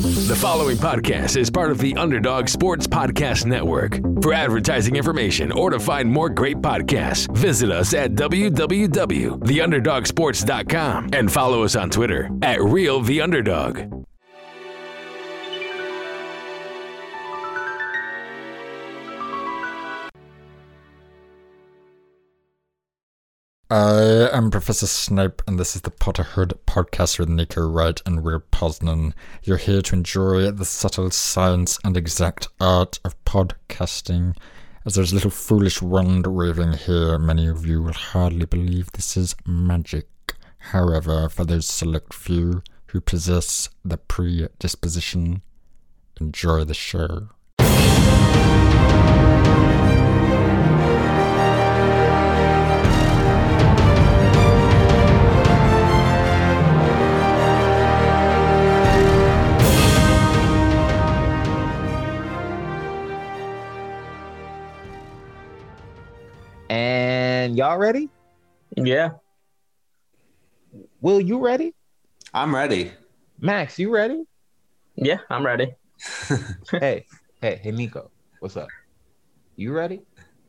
The following podcast is part of the Underdog Sports Podcast Network. For advertising information or to find more great podcasts, visit us at www.theunderdogsports.com and follow us on Twitter at Real The Underdog. I am Professor Snape, and this is the Potterhood podcast with Nico Wright and Will Posnan. You're here to enjoy the subtle science and exact art of podcasting. As there's a little foolish wand waving here, many of you will hardly believe this is magic. However, for those select few who possess the predisposition, enjoy the show. And y'all ready? Yeah. Will, you ready? I'm ready. Max, you ready? Yeah, I'm ready. hey, hey, hey, Nico, what's up? You ready?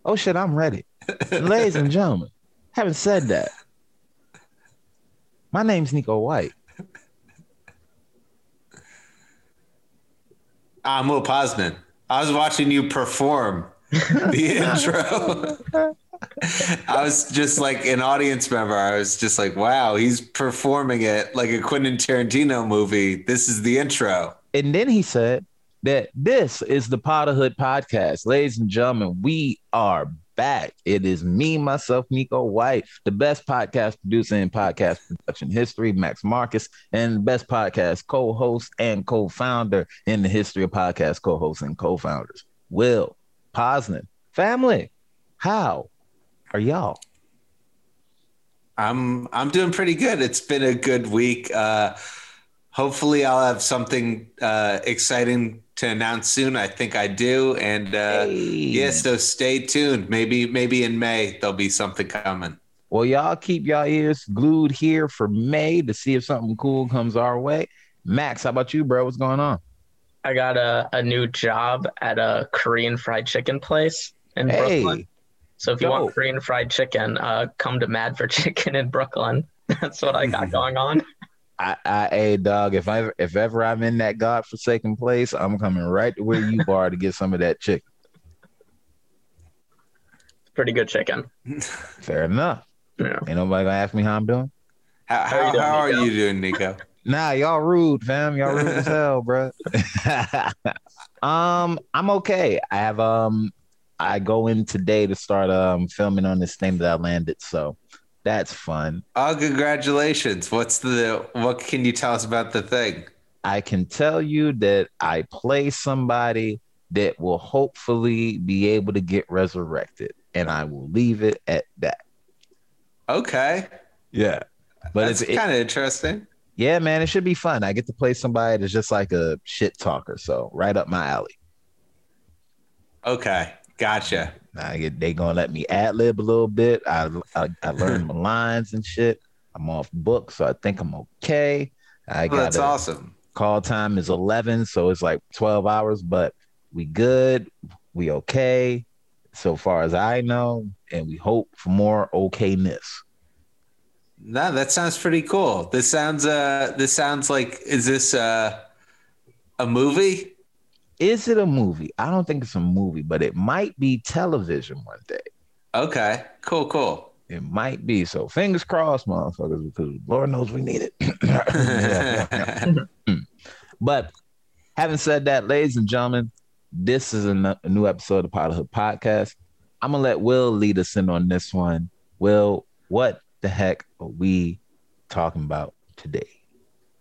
Oh shit, I'm ready. Ladies and gentlemen, having said that, my name's Nico White. I'm Will Posnan. I was watching you perform the intro. I was just like an audience member. I was just like, wow, he's performing it like a Quentin Tarantino movie. This is the intro. And then he said that this is the Potterhood podcast. Ladies and gentlemen, we are back. It is me, myself, Nico White, the best podcast producer in podcast production history, Max Marcus, and best podcast co-host and co-founder in the history of podcast co-hosts and co-founders, Will Posnan. Family, how are y'all? I'm I'm doing pretty good. It's been a good week. Uh, hopefully, I'll have something uh, exciting to announce soon. I think I do, and uh, Hey. yeah, so stay tuned. Maybe maybe in May there'll be something coming. Well, y'all keep y'all ears glued here for May to see if something cool comes our way. Max, how about you, bro? What's going on? I got a, a new job at a Korean fried chicken place in Hey, Brooklyn. So if you Yo. want Korean fried chicken, uh, come to Mad for Chicken in Brooklyn. That's what I got going on. I, I, hey, dog. If I, if ever I'm in that godforsaken place, I'm coming right to where you are to get some of that chicken. Pretty good chicken. Fair enough. Yeah. Ain't nobody gonna ask me how I'm doing. How How you how, doing, how are Nico? you doing, Nico? Nah, y'all rude, fam. Y'all rude as hell, bro. um, I'm okay. I have um, I go in today to start um filming on this thing that I landed, so that's fun. Oh, congratulations! What's the what can you tell us about the thing? I can tell you that I play somebody that will hopefully be able to get resurrected, and I will leave it at that. Okay, Yeah, but that's it's kind of interesting. yeah, man, it should be fun. I get to play somebody that's just like a shit talker, so right up my alley. Okay, gotcha. I get they gonna let me ad lib a little bit. I I, I learn my lines and shit. I'm off book, so I think I'm okay. I got that's awesome. call time is 11 so it's like 12 hours but we good we okay so far as i know and we hope for more okayness No, that sounds pretty cool. This sounds uh this sounds like is this uh a movie? Is it a movie? I don't think it's a movie but it might be television one day. Okay, cool, cool. it might be. So fingers crossed motherfuckers because lord knows we need it. But having said that ladies and gentlemen this is a, new episode of Potterhood podcast. I'm gonna let will lead us in on this one. Will what the heck are we talking about today?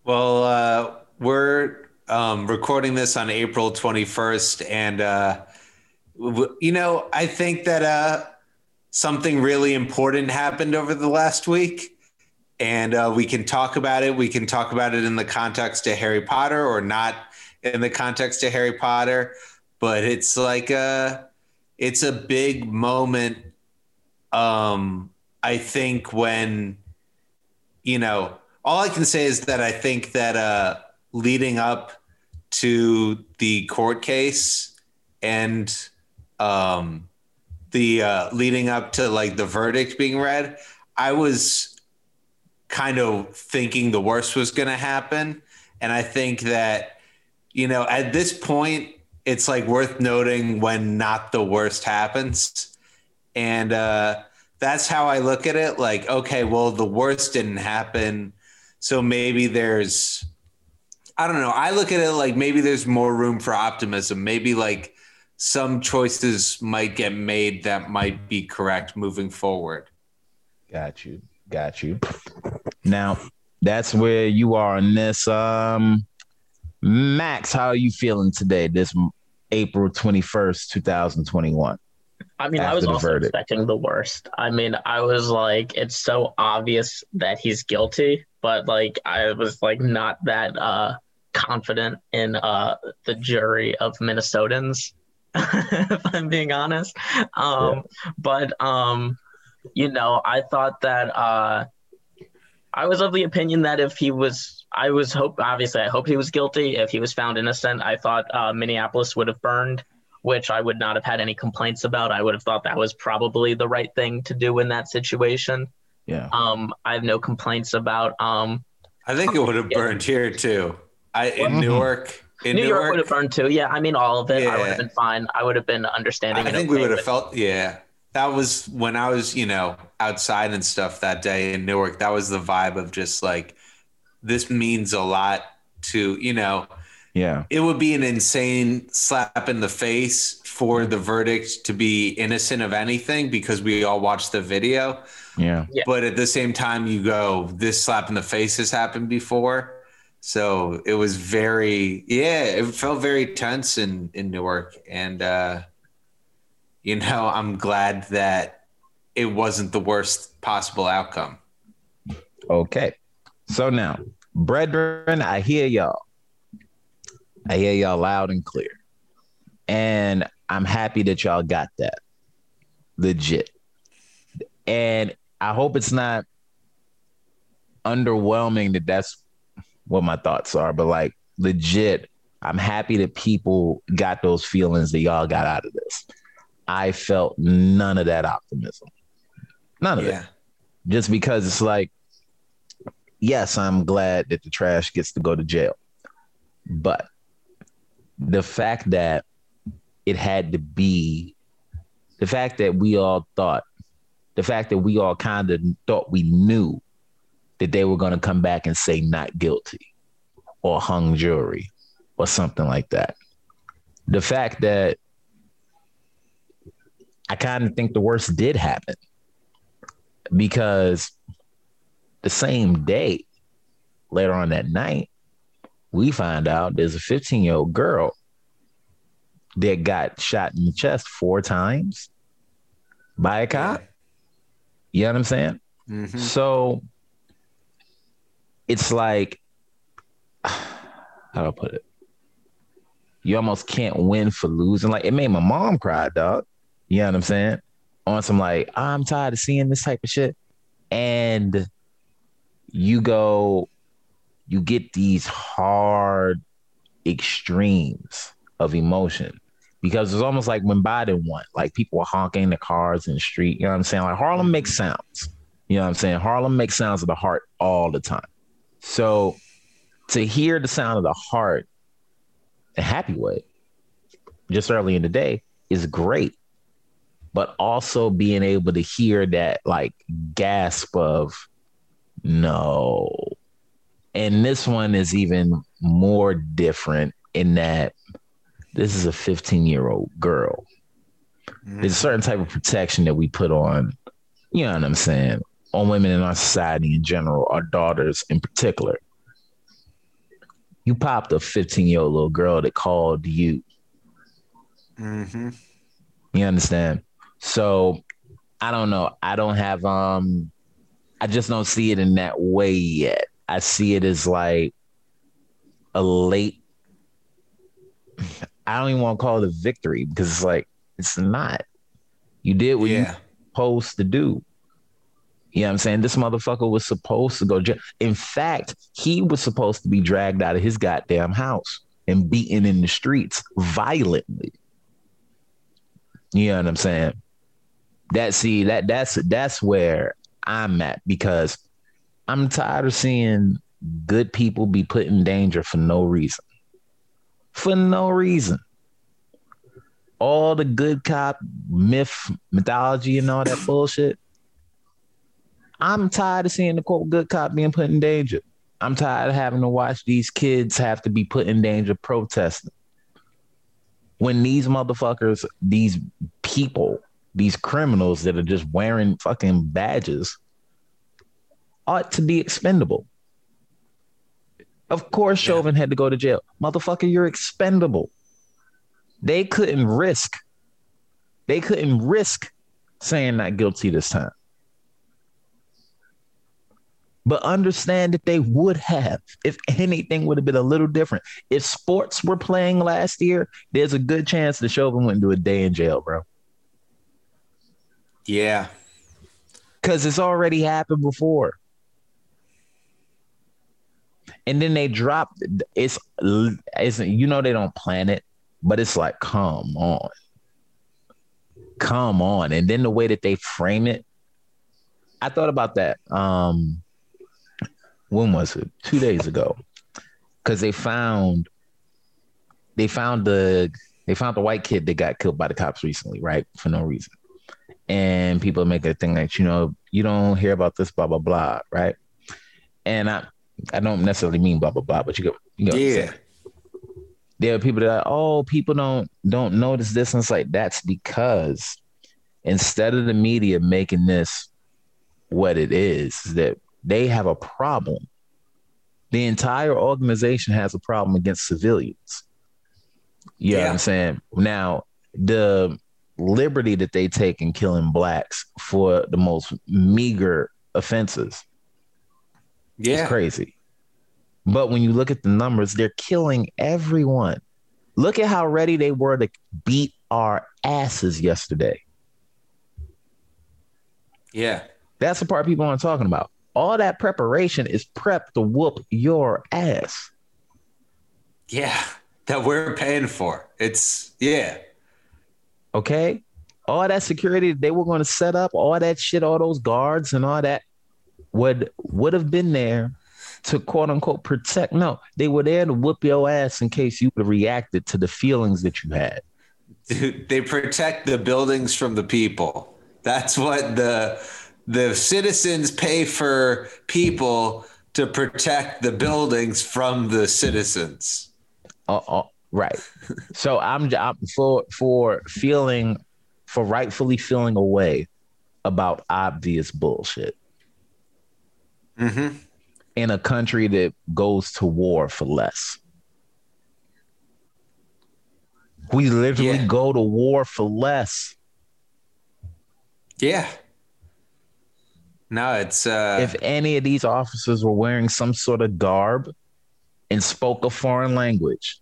Well, uh, we're um, recording this on April 21st, and uh, w- you know, I think that uh, something really important happened over the last week, and uh, we can talk about it. We can talk about it in the context of Harry Potter or not in the context of Harry Potter, but it's like a, it's a big moment. Um, I think when, you know, all I can say is that I think that uh, leading up to the court case and um, the uh, leading up to like the verdict being read, I was kind of thinking the worst was going to happen. And I think that, you know, at this point, it's like worth noting when not the worst happens. And uh, that's how I look at it. Like, okay, well, the worst didn't happen. So maybe there's, I don't know. I look at it like maybe there's more room for optimism. Maybe like some choices might get made that might be correct moving forward. Got you. Got you. Now, that's where you are in this. Um, Max, how are you feeling today? This April 21st, 2021. I mean, I was also verdict. expecting the worst. I mean, I was like, it's so obvious that he's guilty, but like, I was like not that uh, confident in uh, the jury of Minnesotans, if I'm being honest. Um, yeah. But um, you know, I thought that uh, I was of the opinion that if he was, I was hope obviously I hope he was guilty. If he was found innocent, I thought uh, Minneapolis would have burned, which I would not have had any complaints about. I would have thought that was probably the right thing to do in that situation. Yeah. Um, I have no complaints about. Um, I think it would have burned here too. I in mm-hmm. Newark. In New York, York would have burned too. Yeah, I mean all of it. Yeah. I would have been fine. I would have been understanding. I think okay we would have felt. Yeah, that was when I was, you know, outside and stuff that day in Newark. That was the vibe of just like, this means a lot to, you know, yeah. It would be an insane slap in the face for the verdict to be innocent of anything because we all watched the video. Yeah. yeah. But at the same time, you go, this slap in the face has happened before. So it was very, yeah, it felt very tense in, in Newark. And, uh, you know, I'm glad that it wasn't the worst possible outcome. Okay. So now, brethren, I hear y'all. I hear y'all loud and clear. And I'm happy that y'all got that. Legit. And I hope it's not underwhelming that that's what my thoughts are, but like legit, I'm happy that people got those feelings that y'all got out of this. I felt none of that optimism. None of yeah. it. Just because it's like, yes, I'm glad that the trash gets to go to jail. But the fact that it had to be, the fact that we all thought, the fact that we all kind of thought we knew that they were going to come back and say not guilty or hung jury or something like that. The fact that I kind of think the worst did happen because the same day, later on that night, we find out there's a 15 year old girl that got shot in the chest four times by a cop. You know what I'm saying? Mm-hmm. So it's like, how do I put it? You almost can't win for losing. Like it made my mom cry, dog. You know what I'm saying? On some like, I'm tired of seeing this type of shit. And you go, you get these hard extremes of emotion because it's almost like when Biden won, like people were honking the cars in the street. You know what I'm saying? Like Harlem makes sounds. You know what I'm saying? Harlem makes sounds of the heart all the time. So to hear the sound of the heart a happy way just early in the day is great but also being able to hear that like gasp of no. And this one is even more different in that this is a 15 year old girl. Mm. There's a certain type of protection that we put on, you know what I'm saying, on women in our society in general, our daughters in particular. You popped a 15 year old little girl that called you. Mm-hmm. You understand? So I don't know. I don't have um I just don't see it in that way yet. I see it as like a late I don't even want to call it a victory because it's like it's not. You did what yeah. you supposed to do. You know what I'm saying? This motherfucker was supposed to go. In fact, he was supposed to be dragged out of his goddamn house and beaten in the streets violently. You know what I'm saying? That see that that's that's where I'm at because I'm tired of seeing good people be put in danger for no reason. For no reason. All the good cop myth, mythology, and all that bullshit. I'm tired of seeing the quote good cop being put in danger. I'm tired of having to watch these kids have to be put in danger protesting. When these motherfuckers, these people, these criminals that are just wearing fucking badges ought to be expendable. Of course, Chauvin had to go to jail. Motherfucker, you're expendable. They couldn't risk, they couldn't risk saying not guilty this time. But understand that they would have, if anything would have been a little different. If sports were playing last year, there's a good chance the Chauvin wouldn't do a day in jail, bro. Yeah. Because it's already happened before. And then they drop it's it's you know they don't plan it, but it's like, come on. Come on. And then the way that they frame it, I thought about that. Um when was it? Two days ago. Cause they found they found the they found the white kid that got killed by the cops recently, right? For no reason. And people make a thing like, you know, you don't hear about this, blah, blah, blah, right? And I I don't necessarily mean blah blah blah, but you go, you know yeah. There are people that are, oh, people don't don't notice this, and it's like that's because instead of the media making this what it is, that they have a problem. The entire organization has a problem against civilians. You yeah. know what I'm saying? Now, the liberty that they take in killing blacks for the most meager offenses yeah. crazy. But when you look at the numbers, they're killing everyone. Look at how ready they were to beat our asses yesterday. Yeah. That's the part people aren't talking about all that preparation is prep to whoop your ass. Yeah, that we're paying for. It's yeah. Okay. All that security they were going to set up, all that shit, all those guards and all that would would have been there to quote unquote protect. No, they were there to whoop your ass in case you would have reacted to the feelings that you had. Dude, they protect the buildings from the people. That's what the the citizens pay for people to protect the buildings from the citizens. Uh, uh, right. so I'm, I'm for for feeling for rightfully feeling away about obvious bullshit. Mm-hmm. In a country that goes to war for less. We literally yeah. go to war for less. Yeah. No, it's uh if any of these officers were wearing some sort of garb and spoke a foreign language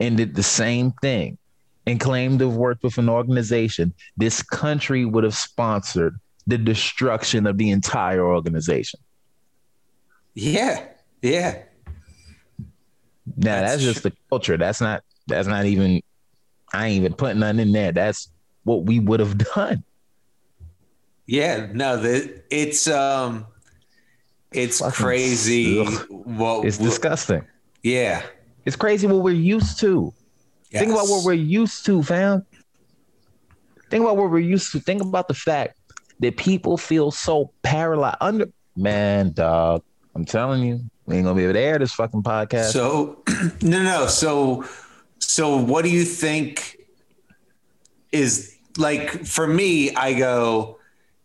and did the same thing and claimed to have worked with an organization, this country would have sponsored the destruction of the entire organization. Yeah. Yeah. Now that's, that's just the culture. That's not that's not even I ain't even putting nothing in there. That's what we would have done. Yeah, no, the, it's um, it's Fucking crazy. Ugh. What it's what, disgusting. Yeah, it's crazy what we're used to. Yes. Think about what we're used to, fam. Think about what we're used to. Think about the fact that people feel so paralyzed. Under man, dog. I'm telling you, we ain't gonna be able to air this fucking podcast. So, no, no. So, so what do you think is like for me? I go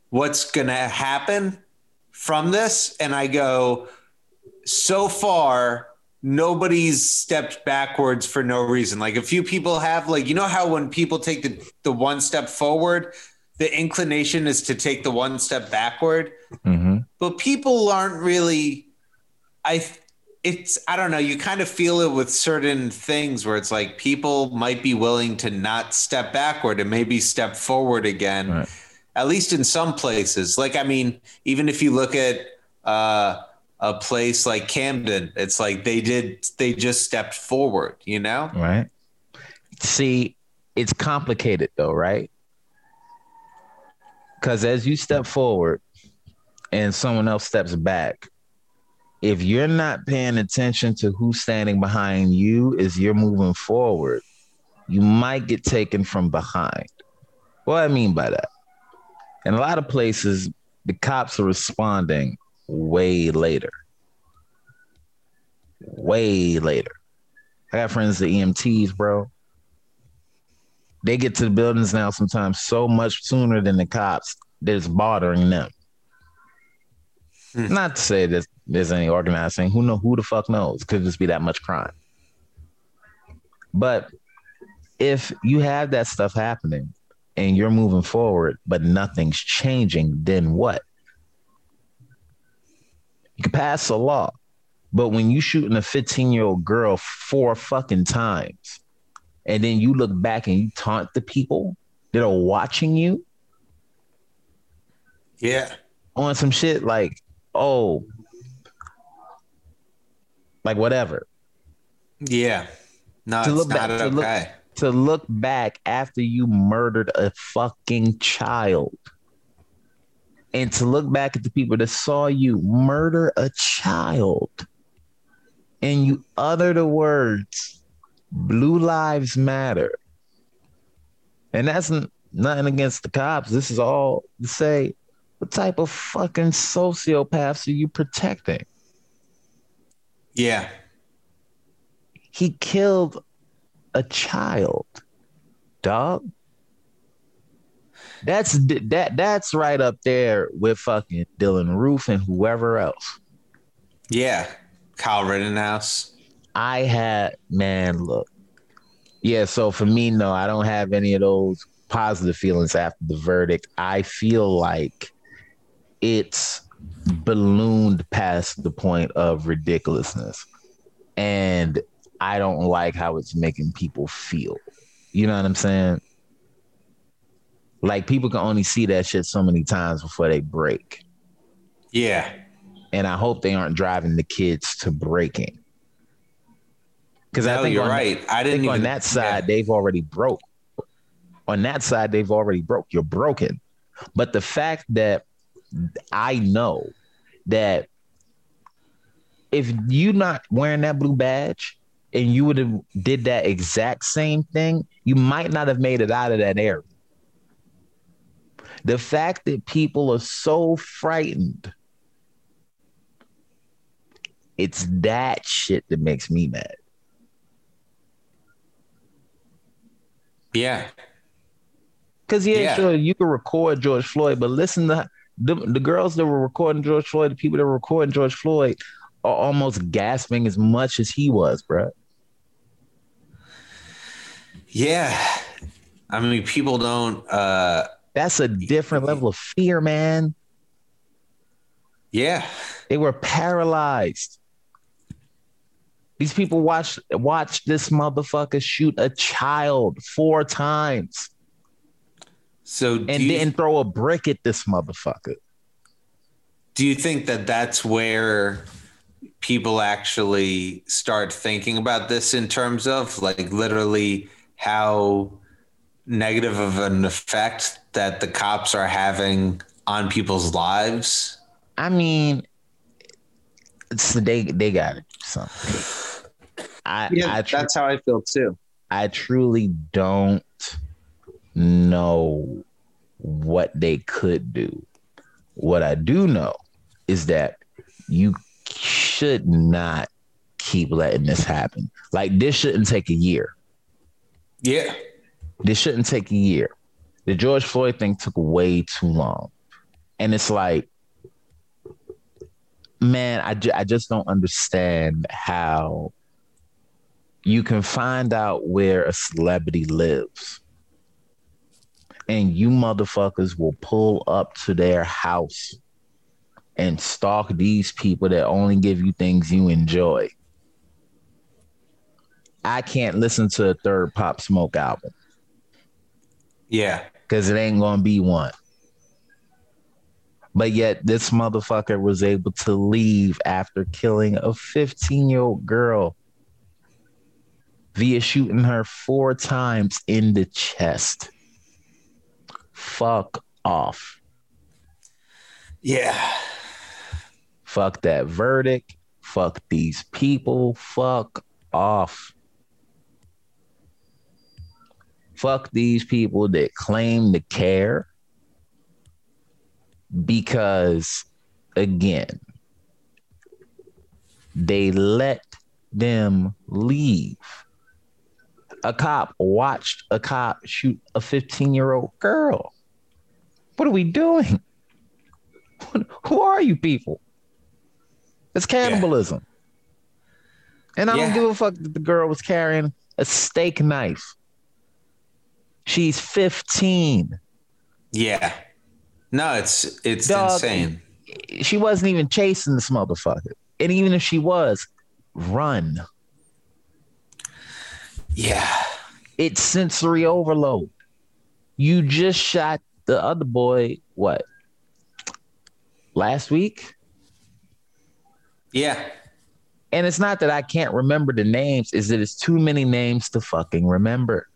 what's going to happen from this. And I go, so far, nobody's stepped backwards for no reason. Like a few people have, like, you know how when people take the, the one step forward, the inclination is to take the one step backward. Mm-hmm. But people aren't really, I, it's, I don't know, you kind of feel it with certain things where it's like people might be willing to not step backward and maybe step forward again. Right at least in some places. Like, I mean, even if you look at uh, a place like Camden, it's like they did they just stepped forward, you know? Right. See, it's complicated though, right? Because as you step forward and someone else steps back, if you're not paying attention to who's standing behind you as you're moving forward, you might get taken from behind. What I mean by that? In a lot of places, the cops are responding way later. Way later. I got friends the EMTs, bro. They get to the buildings now sometimes so much sooner than the cops that it's bothering them. Hmm. Not to say that there's any organizing. Who know who the fuck knows? Could just be that much crime. But if you have that stuff happening and you're moving forward, but nothing's changing, then what? You can pass a law, but when you shooting a 15 year old girl four fucking times, and then you look back and you taunt the people that are watching you, yeah, on some shit like, oh, like whatever. Yeah, no, to look back, okay. look, to look back after you murdered a fucking child. And to look back at the people that saw you murder a child. And you utter the words blue lives matter. And that's nothing against the cops. This is all to say what type of fucking sociopaths are you protecting? Yeah. He killed a child dog that's that that's right up there with fucking Dylann Roof and whoever else. Yeah, Kyle Rittenhouse. I had man, look, yeah. So for me, no, I don't have any of those positive feelings after the verdict. I feel like it's ballooned past the point of ridiculousness, and I don't like how it's making people feel. You know what I'm saying? Like people can only see that shit so many times before they break. Yeah. And I hope they aren't driving the kids to breaking. Because no, I think you're right. I didn't think even, on that side yeah. they've already broke. On that side they've already broke. You're broken. But the fact that I know that if you're not wearing that blue badge and you would have did that exact same thing, you might not have made it out of that area. The fact that people are so frightened, it's that shit that makes me mad. Yeah. Cause yeah, yeah, sure, you can record George Floyd, but listen to the, the girls that were recording George Floyd, the people that were recording George Floyd are almost gasping as much as he was, bro. Yeah. I mean, people don't uh that's a different level of fear, man. Yeah. They were paralyzed. These people watch watch this motherfucker shoot a child four times. So and then throw a brick at this motherfucker. Do you think that that's where people actually start thinking about this in terms of like literally how negative of an effect that the cops are having on people's lives? I mean, it's they they got it. Something. I, yeah, I tr- that's how I feel too. I truly don't know what they could do. What I do know is that you should not keep letting this happen. Like this shouldn't take a year. Yeah. This shouldn't take a year. The George Floyd thing took way too long. And it's like, man, I, ju- I just don't understand how you can find out where a celebrity lives. And you motherfuckers will pull up to their house and stalk these people that only give you things you enjoy. I can't listen to a third Pop Smoke album. Yeah. Because it ain't gonna be one. But yet this motherfucker was able to leave after killing a 15 year old girl via shooting her four times in the chest. Fuck off. Yeah. Fuck that verdict. Fuck these people. Fuck off. Fuck these people that claim to care. Because, again, they let them leave. A cop watched a cop shoot a 15 year old girl. What are we doing? Who are you people? It's cannibalism. Yeah. And I yeah. don't give a fuck that the girl was carrying a steak knife. She's 15. Yeah. No, it's it's Dog, insane. She wasn't even chasing this motherfucker. And even if she was, run. Yeah. It's sensory overload. You just shot the other boy, what? Last week? Yeah. And it's not that I can't remember the names, is that it's too many names to fucking remember.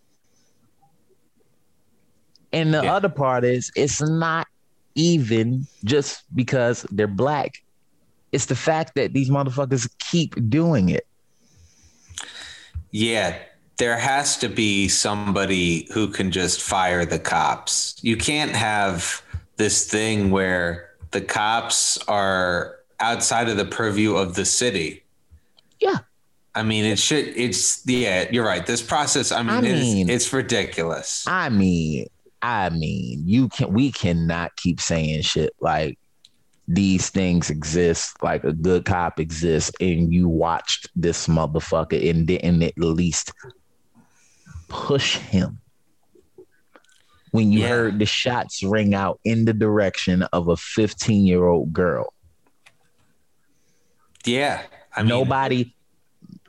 And the yeah. other part is it's not even just because they're black. It's the fact that these motherfuckers keep doing it. Yeah, there has to be somebody who can just fire the cops. You can't have this thing where the cops are outside of the purview of the city. Yeah. I mean, it should, it's, yeah, you're right. This process, I mean, I mean it's, it's ridiculous. I mean, I mean, you can, we cannot keep saying shit like these things exist, like a good cop exists, and you watched this motherfucker and didn't at least push him when you yeah. heard the shots ring out in the direction of a 15 year old girl. Yeah. I mean, Nobody.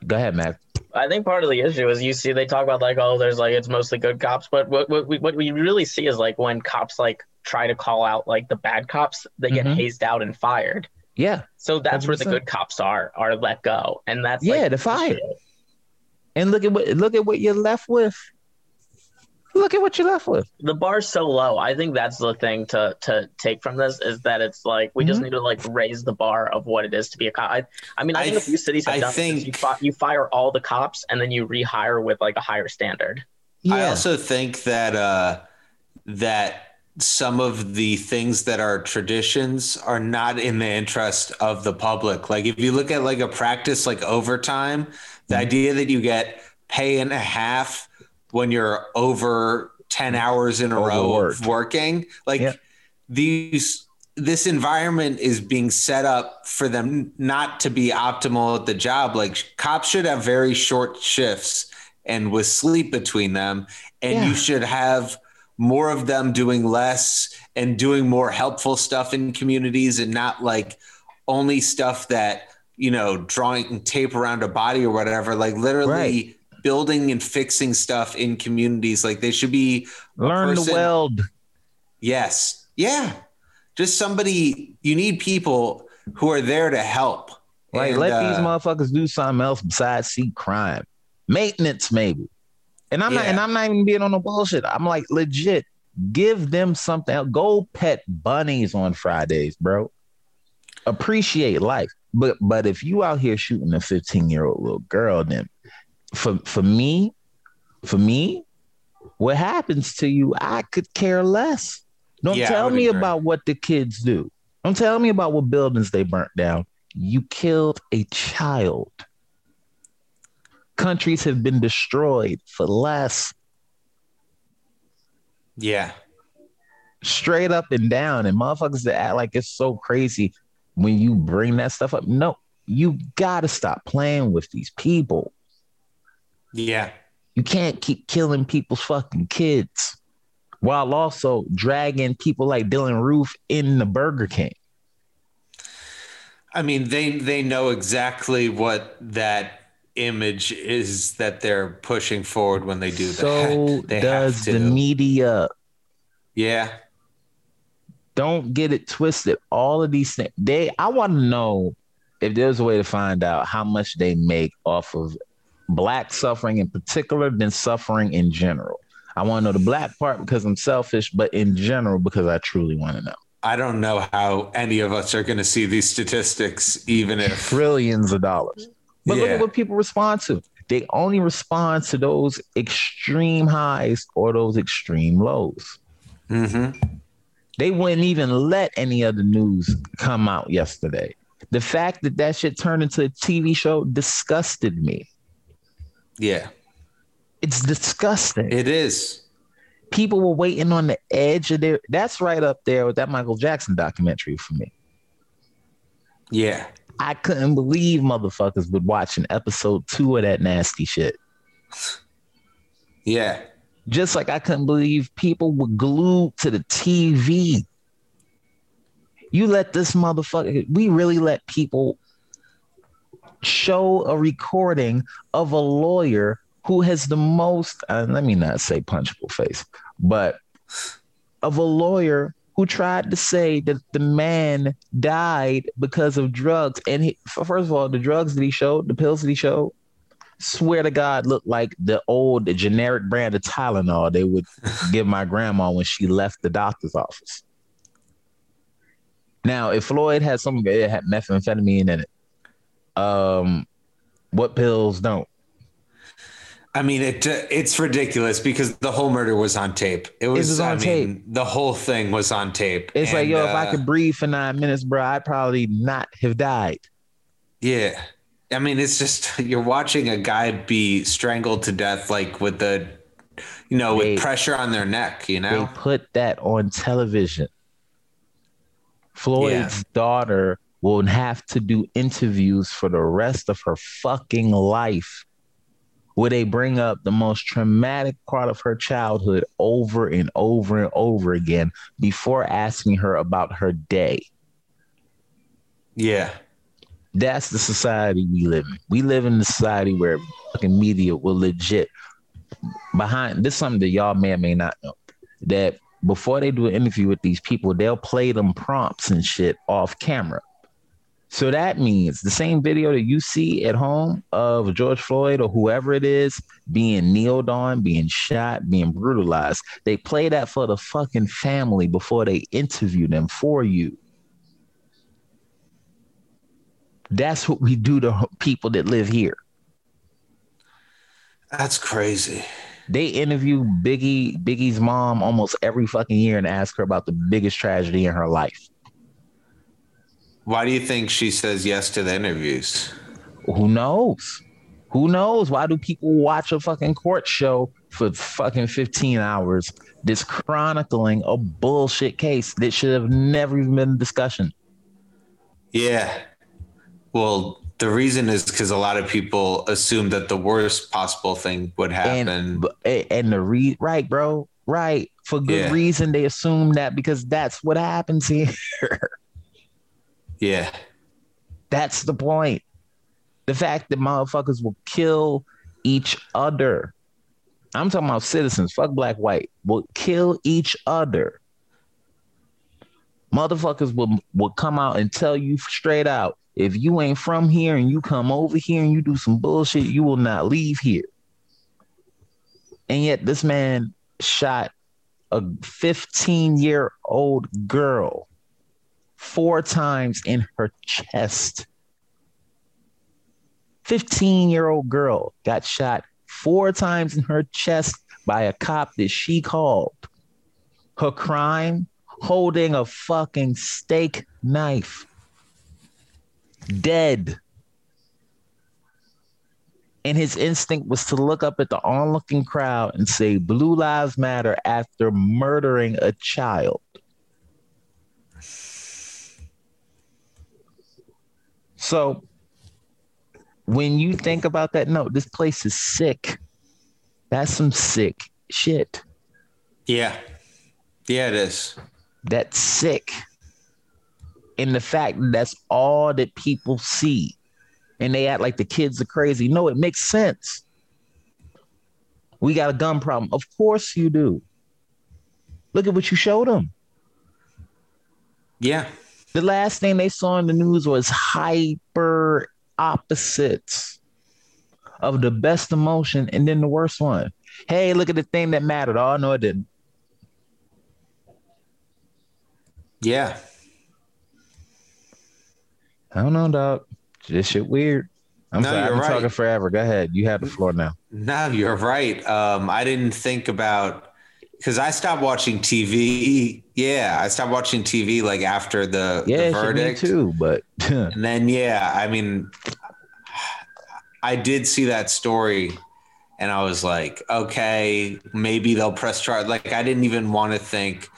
Go ahead, Matt. I think part of the issue is you see they talk about like oh there's like it's mostly good cops, but what what we, what we really see is like when cops like try to call out like the bad cops, they get mm-hmm. hazed out and fired. Yeah. So that's 100%. where the good cops are are let go, and that's yeah, like, the fire. And look at what look at what you're left with look at what you're left with. The bar's so low. I think that's the thing to to take from this is that it's like we mm-hmm. just need to like raise the bar of what it is to be a cop. I, I mean, I, I think a few cities have I done think, this. You, fi- you fire all the cops and then you rehire with like a higher standard. Yeah. I also think that uh that some of the things that are traditions are not in the interest of the public. Like if you look at like a practice like overtime, the mm-hmm. idea that you get pay and a half when you're over 10 hours in a row of working like yep. these this environment is being set up for them not to be optimal at the job like cops should have very short shifts and with sleep between them and yeah. you should have more of them doing less and doing more helpful stuff in communities and not like only stuff that you know drawing tape around a body or whatever like literally right building and fixing stuff in communities. Like they should be learn to weld. Yes. Yeah. Just somebody, you need people who are there to help. Right. And, let uh, these motherfuckers do something else besides see crime. Maintenance, maybe. And I'm yeah. not and I'm not even being on the bullshit. I'm like legit. Give them something. Else. Go pet bunnies on Fridays, bro. Appreciate life. But but if you out here shooting a 15 year old little girl, then for for me, for me, what happens to you, I could care less. Don't yeah, tell me agree. about what the kids do. Don't tell me about what buildings they burnt down. You killed a child. Countries have been destroyed for less. Yeah. Straight up and down. And motherfuckers that act like it's so crazy when you bring that stuff up. No, you gotta stop playing with these people. Yeah. You can't keep killing people's fucking kids while also dragging people like Dylann Roof in the Burger King. I mean, they they know exactly what that image is that they're pushing forward when they do that. So does the media. Yeah. Don't get it twisted. All of these things, they I want to know if there's a way to find out how much they make off of black suffering in particular than suffering in general. I want to know the black part because I'm selfish, but in general because I truly want to know. I don't know how any of us are going to see these statistics, even if trillions of dollars. But yeah. look at what people respond to. They only respond to those extreme highs or those extreme lows. Mm-hmm. They wouldn't even let any of the news come out yesterday. The fact that that shit turned into a TV show disgusted me. Yeah. It's disgusting. It is. People were waiting on the edge of their. That's right up there with that Michael Jackson documentary for me. Yeah. I couldn't believe motherfuckers would watch an episode two of that nasty shit. Yeah. Just like I couldn't believe people were glued to the TV. You let this motherfucker, we really let people show a recording of a lawyer who has the most, uh, let me not say punchable face, but of a lawyer who tried to say that the man died because of drugs. And he, first of all, the drugs that he showed, the pills that he showed, swear to God, looked like the old the generic brand of Tylenol they would give my grandma when she left the doctor's office. Now, if Floyd had some it, had methamphetamine in it. Um, what pills don't? I mean, it it's ridiculous because the whole murder was on tape. It was, it was on I tape. Mean, the whole thing was on tape. It's and, like, yo, uh, if I could uh, breathe for nine minutes, bro, I'd probably not have died. Yeah. I mean, it's just you're watching a guy be strangled to death, like with the, you know, they, with pressure on their neck. You know, they put that on television. Floyd's yeah. daughter will have to do interviews for the rest of her fucking life where they bring up the most traumatic part of her childhood over and over and over again before asking her about her day. Yeah. That's the society we live in. We live in a society where fucking media will legit behind this is something that y'all may or may not know. That before they do an interview with these people, they'll play them prompts and shit off camera. So that means the same video that you see at home of George Floyd or whoever it is being kneeled on, being shot, being brutalized, they play that for the fucking family before they interview them for you. That's what we do to people that live here. That's crazy. They interview Biggie, Biggie's mom almost every fucking year and ask her about the biggest tragedy in her life. Why do you think she says yes to the interviews? Who knows? Who knows? Why do people watch a fucking court show for fucking 15 hours that's chronicling a bullshit case that should have never even been a discussion? Yeah. Well, the reason is because a lot of people assume that the worst possible thing would happen. And, and the re right, bro, right. For good yeah. reason, they assume that because that's what happens here. Yeah. That's the point. The fact that motherfuckers will kill each other. I'm talking about citizens, fuck black, white, will kill each other. Motherfuckers will, will come out and tell you straight out if you ain't from here and you come over here and you do some bullshit, you will not leave here. And yet, this man shot a 15 year old girl four times in her chest. 15 year old girl got shot four times in her chest by a cop that she called. Her crime holding a fucking steak knife. Dead. And his instinct was to look up at the onlooking crowd and say, Blue Lives Matter after murdering a child. So when you think about that, no, this place is sick. That's some sick shit. Yeah. Yeah, it is. That's sick. And the fact that that's all that people see. And they act like the kids are crazy. No, it makes sense. We got a gun problem. Of course you do. Look at what you showed them. Yeah. The last thing they saw in the news was hyper opposites of the best emotion and then the worst one. Hey, look at the thing that mattered. Oh, no, it didn't. Yeah. I don't know, dog. This shit weird. I'm No, sorry, I've been right. talking forever. Go ahead. You have the floor now. No, you're right. Um, I didn't think about because I stopped watching TV. Yeah, I stopped watching TV like after the, Yeah, the verdict. too. But And then, yeah, I mean, I did see that story and I was like, okay, maybe they'll press charge. Like, I didn't even want to think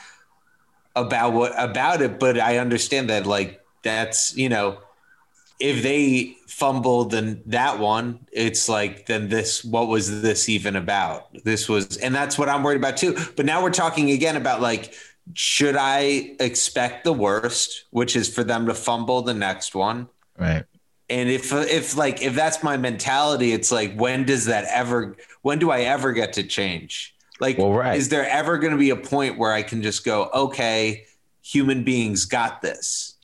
about what about it, but I understand that, like, that's, you know, if they fumbled then that one, it's like, then this, what was this even about? This was, and that's what I'm worried about too. But now we're talking again about like, should I expect the worst, which is for them to fumble the next one? right. And if if like if that's my mentality, it's like when does that ever when do I ever get to change? Like Well, right. is there ever going to be a point where I can just go, okay, human beings got this?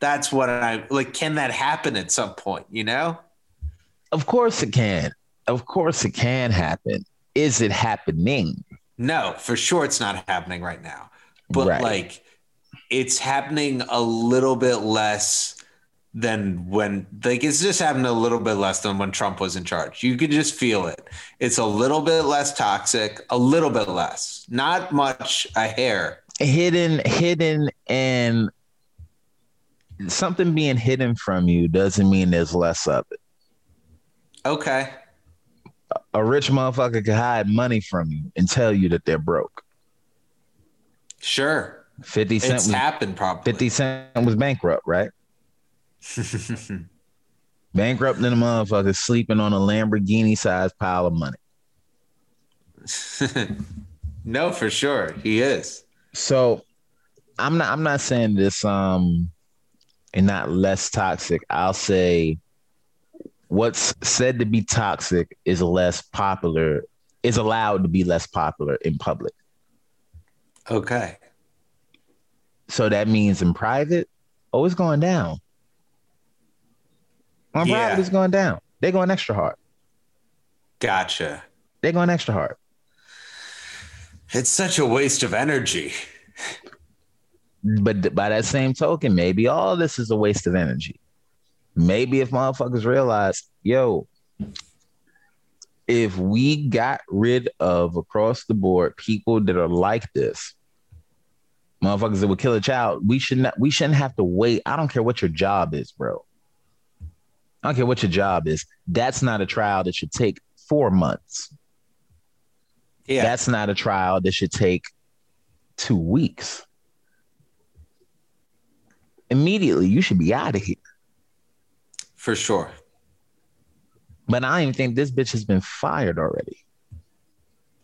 That's what I like can that happen at some point, you know? Of course it can. Of course it can happen. Is it happening? No, for sure it's not happening right now. But Right. like it's happening a little bit less than when like it's just happening a little bit less than when Trump was in charge. You could just feel it. It's a little bit less toxic, a little bit less. Not much a hair. Hidden, hidden, and something being hidden from you doesn't mean there's less of it. Okay. A rich motherfucker can hide money from you and tell you that they're broke. Sure. 50 Cent It's was, happened probably. 50 Cent was bankrupt, right? Bankrupt and a motherfucker sleeping on a Lamborghini sized pile of money. no, for sure. He is. So I'm not I'm not saying this um and not less toxic. I'll say what's said to be toxic is less popular, is allowed to be less popular in public. Okay. So that means in private, oh, it's going down. On Yeah. private, it's going down. They're going extra hard. Gotcha. They're going extra hard. It's such a waste of energy. But by that same token, maybe all this is a waste of energy. Maybe if motherfuckers realize, yo, if we got rid of across the board people that are like this, motherfuckers that would kill a child, we should not we shouldn't have to wait. I don't care what your job is, bro. I don't care what your job is. That's not a trial that should take four months. Yeah. That's not a trial that should take two weeks. Immediately, you should be out of here. for sure. But I don't even think this bitch has been fired already.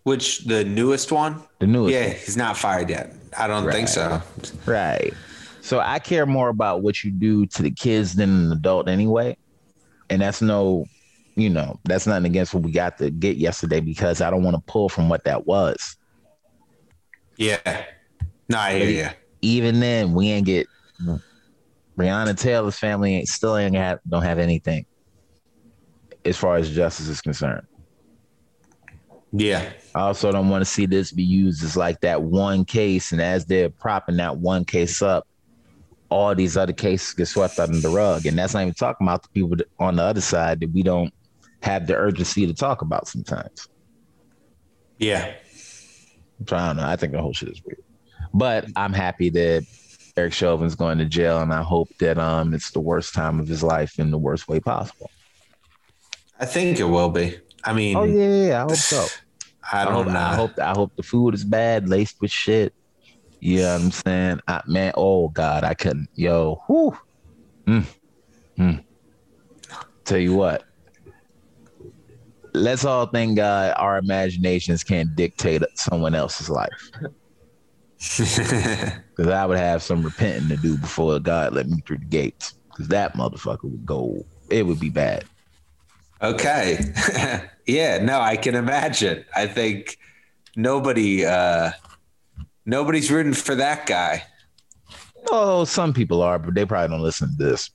Which the newest one? The newest. Yeah, he's not fired yet. I don't think so. Right. So I care more about what you do to the kids than an adult anyway. And that's no, you know, that's nothing against what we got to get yesterday because I don't want to pull from what that was. Yeah. No, I hear you. Even then, we ain't get Breonna Taylor's family ain't still ain't have don't have anything as far as justice is concerned. Yeah. I also don't want to see this be used as like that one case, and as they're propping that one case up, all these other cases get swept under the rug. And that's not even talking about the people on the other side that we don't have the urgency to talk about sometimes. Yeah. So I don't know. I think the whole shit is weird. But I'm happy that Derek Chauvin's going to jail, and I hope that um it's the worst time of his life in the worst way possible. I think it will be. I mean, Oh yeah, yeah, I hope so. I I don't hope, know. I hope I hope the food is bad, laced with shit. You know what I'm saying? I, man, oh God, I couldn't. Yo, whew. Mm. Mm. Tell you what. Let's all thank God our imaginations can't dictate someone else's life. Because I would have some repenting to do before God let me through the gates. Because that motherfucker would go, it would be bad. okay. yeah, no, I can imagine. I think nobody uh nobody's rooting for that guy. Oh, some people are, but they probably don't listen to this.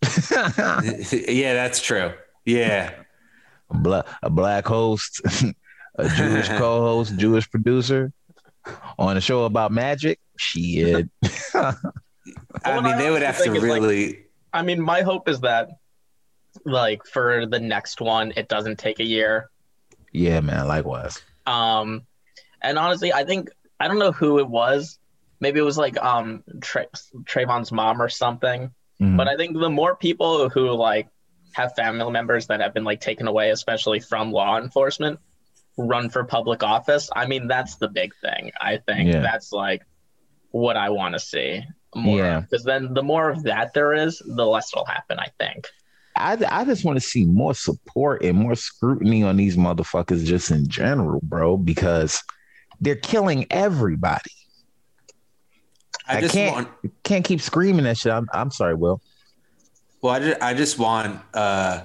yeah, that's true. Yeah. A black, a black host, a Jewish co-host, Jewish producer on a show about magic. Shit. I mean, they would have to really. Like, I mean, my hope is that, like, for the next one, it doesn't take a year. Yeah, man. Likewise. Um, and honestly, I think I don't know who it was. Maybe it was like um Tra- Trayvon's mom or something. Mm-hmm. But I think the more people who like have family members that have been like taken away, especially from law enforcement, run for public office. I mean, that's the big thing. I think yeah. that's like what I want to see more. Yeah. Because then the more of that there is, the less will happen, I think. I, I just want to see more support and more scrutiny on these motherfuckers just in general, bro, because they're killing everybody. I, I can't want, can't keep screaming that shit. I'm, I'm sorry, Will. Well, I just, I just want uh,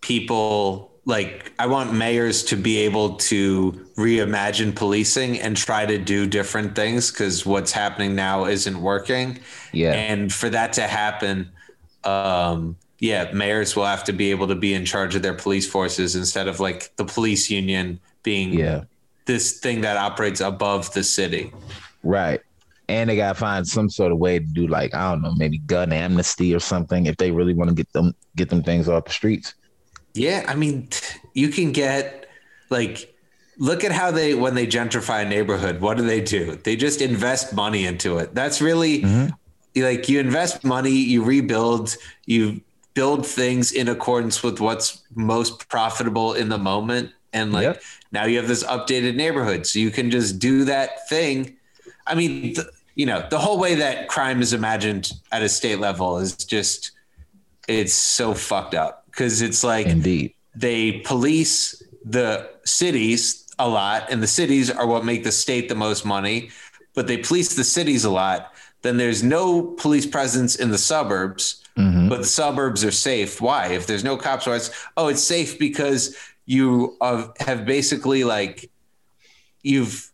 people like I want mayors to be able to reimagine policing and try to do different things because what's happening now isn't working. Yeah. And for that to happen, um, yeah, mayors will have to be able to be in charge of their police forces instead of like the police union being yeah. this thing that operates above the city. Right. And they gotta find some sort of way to do like, I don't know, maybe gun amnesty or something if they really want to get them get them things off the streets. Yeah, I mean, you can get like look at how they when they gentrify a neighborhood, what do they do? They just invest money into it. That's really mm-hmm. like you invest money, you rebuild, you build things in accordance with what's most profitable in the moment and like yep. now you have this updated neighborhood so you can just do that thing. I mean, th- you know, the whole way that crime is imagined at a state level is just it's so fucked up because it's like indeed they police the cities a lot, and the cities are what make the state the most money, but they police the cities a lot. Then there's no police presence in the suburbs, mm-hmm. but the suburbs are safe. Why? If there's no cops, why it's, oh, it's safe because you have basically like you've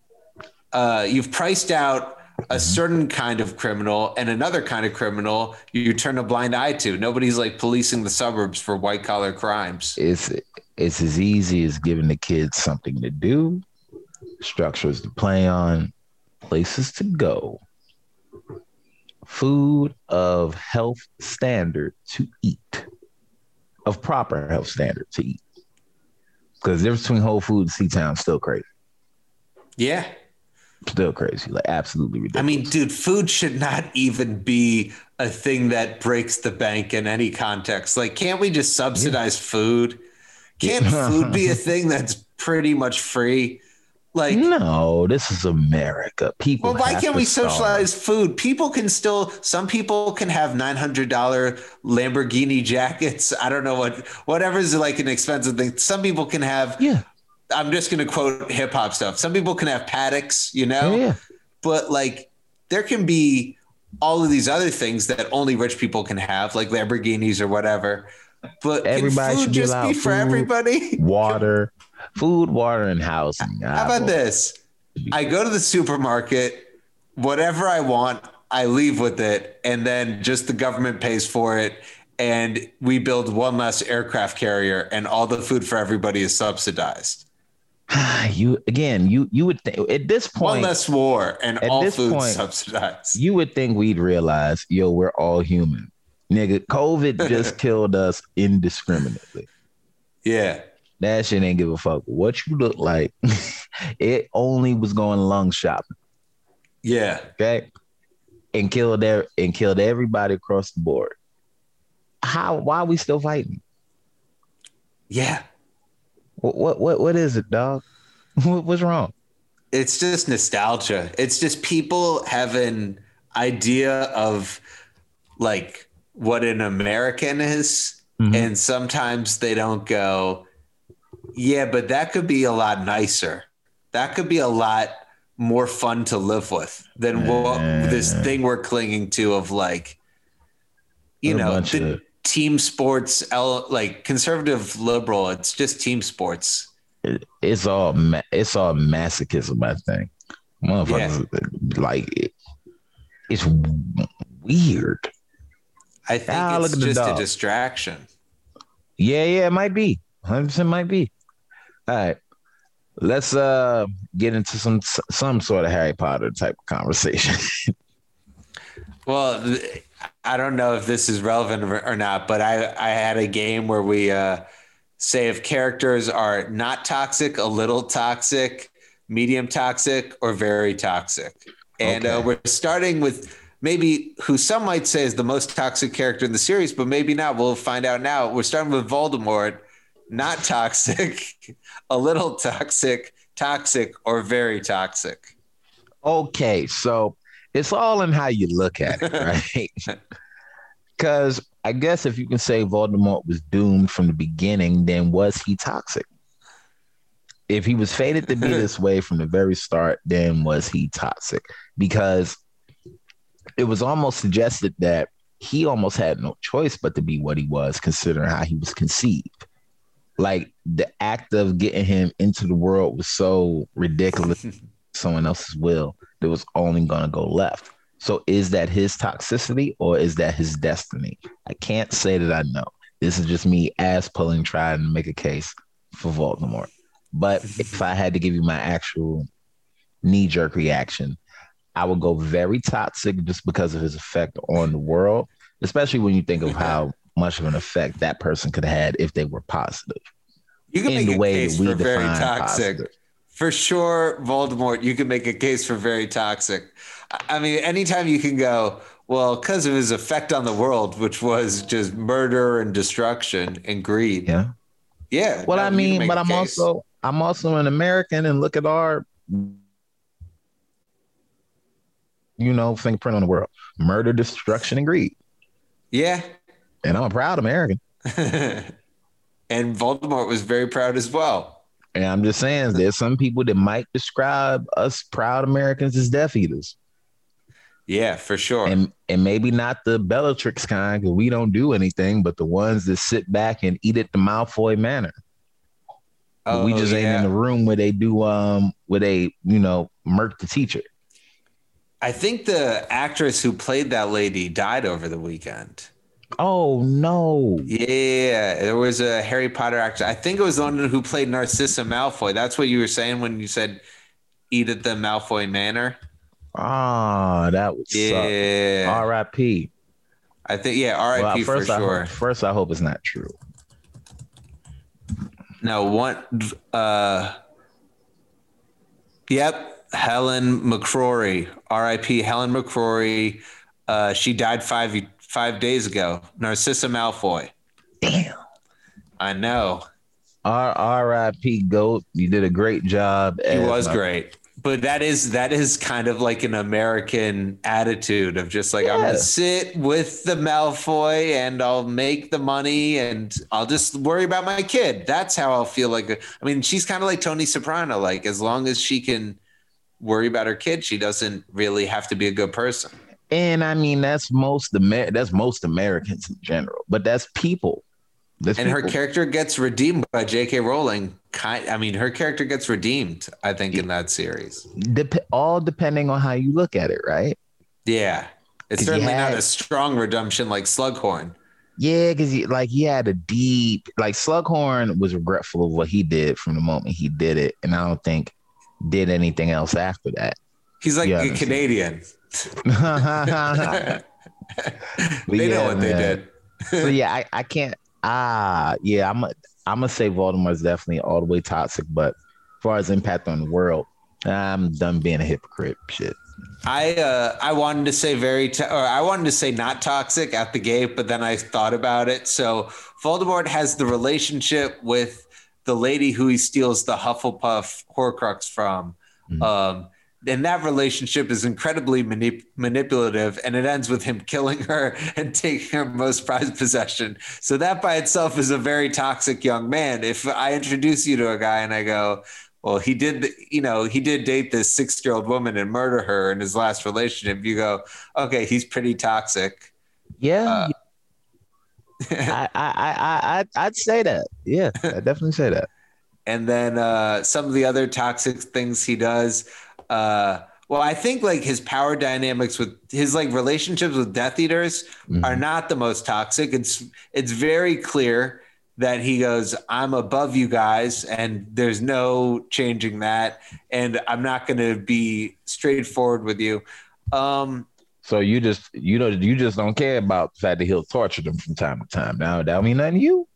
uh, you've priced out a mm-hmm. certain kind of criminal and another kind of criminal you turn a blind eye to. Nobody's like policing the suburbs for white collar crimes. It's it's as easy as giving the kids something to do, structures to play on, places to go, food of health standard to eat, of proper health standard to eat. Because the difference between Whole Foods and C-Town is still crazy. Yeah, still crazy, like absolutely ridiculous. I mean, dude, food should not even be a thing that breaks the bank in any context. Like, can't we just subsidize yeah. food? Can't food be a thing that's pretty much free? Like, no, this is America. People. Well, why can't we socialize food? People can still. Some people can have nine hundred dollar Lamborghini jackets. I don't know what. Whatever's like an expensive thing. Some people can have. Yeah I'm just going to quote hip hop stuff. Some people can have Pateks, you know, yeah. but like there can be all of these other things that only rich people can have, like Lamborghinis or whatever. But everybody should just be, be for everybody. Water, food, water, and housing. How about this? I go to the supermarket, whatever I want, I leave with it, and then just the government pays for it and we build one less aircraft carrier and all the food for everybody is subsidized. you again, you you would think at this point one less war and all food point, subsidized. You would think we'd realize, yo, we're all human. Nigga, COVID just killed us indiscriminately. Yeah. That shit ain't give a fuck what you look like. it only was going lung shopping. Yeah. Okay. And killed there and killed everybody across the board. How why are we still fighting? Yeah. What what what, what is it, dog? What's wrong? It's just nostalgia. It's just people have an idea of like what an American is, mm-hmm. and sometimes they don't go, yeah, but that could be a lot nicer. That could be a lot more fun to live with than what this thing we're clinging to of like, you know, the, team sports, like conservative liberal. It's just team sports. It, it's all it's all masochism. I think motherfuckers yeah. like it, it's weird. I think ah, it's just a distraction. Yeah, yeah, it might be. 100% might be. All right. Let's uh get into some some sort of Harry Potter type of conversation. well, I don't know if this is relevant or not, but I I had a game where we uh say if characters are not toxic, a little toxic, medium toxic, or very toxic. And uh, okay. uh, we're starting with maybe who some might say is the most toxic character in the series, but maybe not. We'll find out now. We're starting with Voldemort, not toxic, a little toxic, toxic, or very toxic. Okay, so it's all in how you look at it, right? Because I guess if you can say Voldemort was doomed from the beginning, then was he toxic? If he was fated to be this way from the very start, then was he toxic? Because it was almost suggested that he almost had no choice but to be what he was, considering how he was conceived. Like the act of getting him into the world was so ridiculous, someone else's will, that was only going to go left. So is that his toxicity or is that his destiny? I can't say that I know. This is just me ass pulling, trying to make a case for Voldemort. But if I had to give you my actual knee jerk reaction, I would go very toxic just because of his effect on the world, especially when you think of how much of an effect that person could have had if they were positive. You can make a case for very toxic. Positive. For sure, Voldemort, you can make a case for very toxic. I mean, anytime you can go, well, because of his effect on the world, which was just murder and destruction and greed. Yeah. Yeah. Well, no, I mean, but I'm case. also I'm also an American and look at our you know, fingerprint on the world. Murder, destruction, and greed. Yeah. And I'm a proud American. and Voldemort was very proud as well. And I'm just saying, there's some people that might describe us proud Americans as Death Eaters. Yeah, for sure. And and maybe not the Bellatrix kind, because we don't do anything, but the ones that sit back and eat it the Malfoy Manor. Oh, we just yeah. ain't in the room where they do um where they, you know, murk the teacher. I think the actress who played that lady died over the weekend. Oh no! Yeah, there was a Harry Potter actor. I think it was the one who played Narcissa Malfoy. That's what you were saying when you said eat at the Malfoy Manor." Ah, that was yeah. R.I.P. I think yeah, R.I.P. Well, for sure. I hope, first, I hope it's not true. No, one. Uh, yep, Helen McCrory, R.I.P. Helen McCrory. Uh, she died five five days ago. Narcissa Malfoy. Damn. I know. R.I.P. Goat. You did a great job. He was great. But that is that is kind of like an American attitude of just like yeah. I'm gonna sit with the Malfoy and I'll make the money and I'll just worry about my kid. That's how I'll feel like. I mean, she's kind of like Tony Soprano. Like as long as she can worry about her kid. She doesn't really have to be a good person. And I mean, that's most Amer- that's most Americans in general, but that's people. That's and people. her character gets redeemed by J.K. Rowling. Kind, I mean, her character gets redeemed. I think in that series. Dep- all depending on how you look at it, right? Yeah, it's certainly had, not a strong redemption like Slughorn. Yeah, because like he had a deep like Slughorn was regretful of what he did from the moment he did it, and I don't think did anything else after that. He's like a Canadian. They yeah, know what man. they did. so yeah, I, I can't. Ah, yeah, I'm. A, I'm gonna say Voldemort's definitely all the way toxic, but as far as impact on the world, I'm done being a hypocrite. Shit. I uh, I wanted to say very, to- or I wanted to say not toxic at the gate, but then I thought about it. So Voldemort has the relationship with the lady who he steals the Hufflepuff Horcrux from. Mm-hmm. Um, and that relationship is incredibly manip- manipulative, and it ends with him killing her and taking her most prized possession. So that by itself is a very toxic young man. If I introduce you to a guy and I go, "Well, he did, you know, he did date this six-year-old woman and murder her in his last relationship," you go, "Okay, he's pretty toxic." Yeah, uh, I, I, I, I, would say that. Yeah, I definitely say that. And then uh, some of the other toxic things he does. Uh, Well, I think like his power dynamics with his like relationships with Death Eaters Mhm. are not the most toxic. It's it's very clear that he goes, I'm above you guys, and there's no changing that. And I'm not going to be straightforward with you. Um, So you just you know you just don't care about the fact that he'll torture them from time to time. Now that don't mean nothing to you.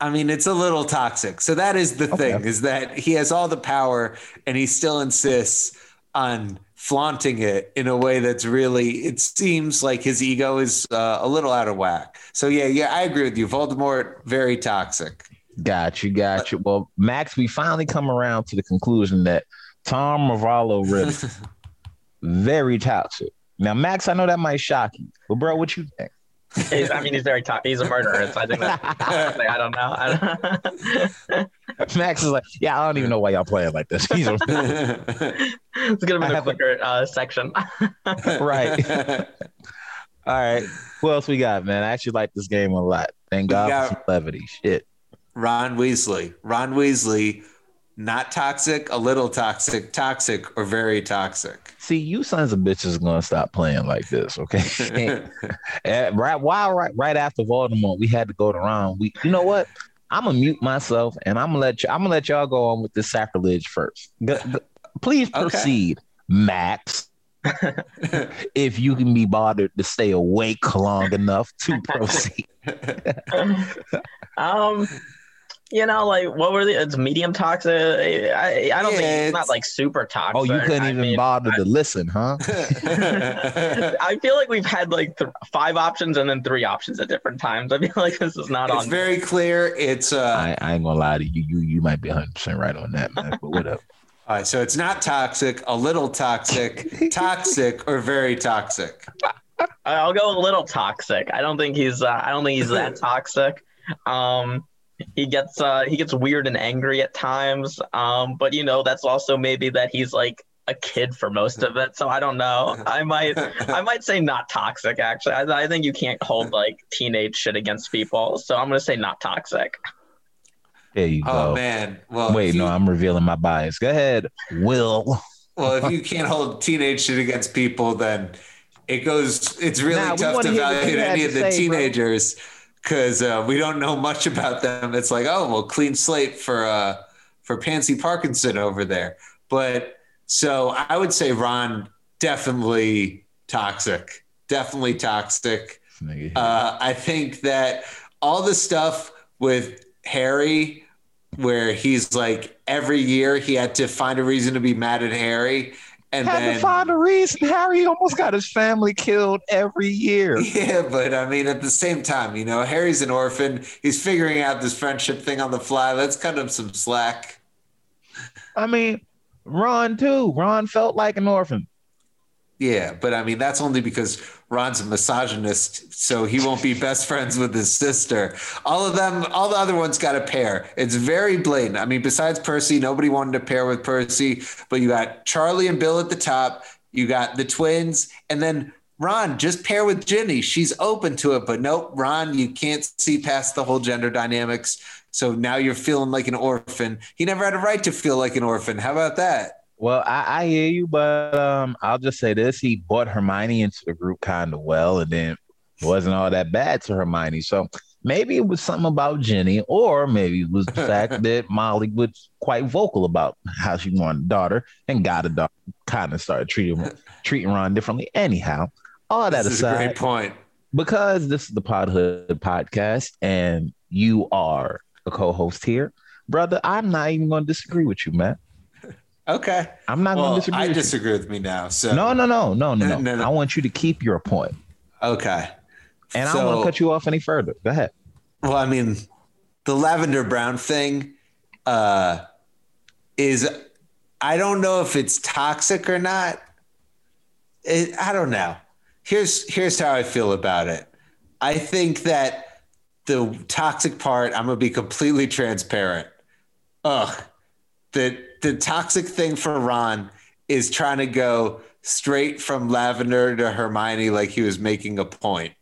I mean, it's a little toxic. So that is the Okay. thing: is that he has all the power, and he still insists on flaunting it in a way that's really. It seems like his ego is uh, a little out of whack. So yeah, yeah, I agree with you. Voldemort, very toxic. Got you, got you. Well, Max, we finally come around to the conclusion that Tom Marvolo really very toxic. Now, Max, I know that might shock you, but bro, what you think? He's, I mean, he's very tough. He's a murderer. So I think that, like, I don't know. I don't, Max is like, yeah, I don't even know why y'all playing like this. He's a- it's gonna I be a have a- quicker uh, section. right. All right. Who else we got, man? I actually like this game a lot. Thank We God got- for some levity. Shit. Ron Weasley. Ron Weasley, not toxic, a little toxic, toxic, or very toxic. See, you sons of bitches are gonna stop playing like this, okay? And right while right right after Voldemort, we had to go to Ron. We, you know what? I'm gonna mute myself and I'm gonna let you. I'm gonna let y'all go on with this sacrilege first. G- g- please Okay. proceed, Max. if you can be bothered to stay awake long enough to proceed. um, you know, like what were the? It's medium toxic. I, I don't Yeah, think it's it's- not like super toxic. Oh, you couldn't I even mean, bother to listen, huh? I feel like we've had like th- five options and then three options at different times. I feel like this is not on it's on. very clear. It's uh, I, I ain't gonna lie to you. You you might be 100 percent right on that, man. But whatever. all right. So it's not toxic, a little toxic, toxic, or very toxic. I'll go a little toxic. I don't think he's. Uh, I don't think he's that toxic. Um, he gets uh, he gets weird and angry at times. Um, but you know that's also maybe that he's like a kid for most of it. So I don't know. I might I might say not toxic. Actually, I, I think you can't hold like teenage shit against people. So I'm gonna say not toxic. There you go. Oh man. Well, Wait, if you, no, I'm revealing my bias. Go ahead, Will. well, if you can't hold teenage shit against people, then it goes. It's really Nah, tough wanna to evaluate any to of the say, bro. Because uh, we don't know much about them. It's like, oh, well, clean slate for uh, for Pansy Parkinson over there. But so I would say Ron definitely toxic, definitely toxic. Uh, I think that all the stuff with Harry, where he's like every year he had to find a reason to be mad at Harry, and Had then to find a reason. Harry almost got his family killed every year. yeah, but I mean, at the same time, you know, Harry's an orphan. He's figuring out this friendship thing on the fly. Let's cut him some slack. I mean, Ron too. Ron felt like an orphan. Yeah, but I mean, that's only because Ron's a misogynist, so he won't be best friends with his sister. All of them, all the other ones got a pair. It's very blatant. I mean, besides Percy, nobody wanted to pair with Percy, but you got Charlie and Bill at the top. You got the twins, and then Ron just pair with Ginny. She's open to it, but nope, Ron, you can't see past the whole gender dynamics. So now you're feeling like an orphan. He never had a right to feel like an orphan. How about that? Well, I, I hear you, but um, I'll just say this: he bought Hermione into the group kind of well, and then wasn't all that bad to Hermione. So maybe it was something about Ginny, or maybe it was the fact that Molly was quite vocal about how she wanted a daughter and got a daughter. Kind of started treating treating Ron differently. Anyhow, all that This aside, great point. because this is the Podhood podcast, and you are a co-host here, brother. I'm not even going to disagree with you, man. Okay. I'm not going to disagree. I with you. disagree with me now. So No, no, no, no, no, no. No, no. I want you to keep your point, Okay. and I don't want to cut you off any further. Go ahead. Well, I mean, the lavender brown thing uh, is I don't know if it's toxic or not. It, I don't know. Here's here's how I feel about it. I think that the toxic part, I'm gonna be completely transparent. Ugh. The the toxic thing for Ron is trying to go straight from Lavender to Hermione like he was making a point.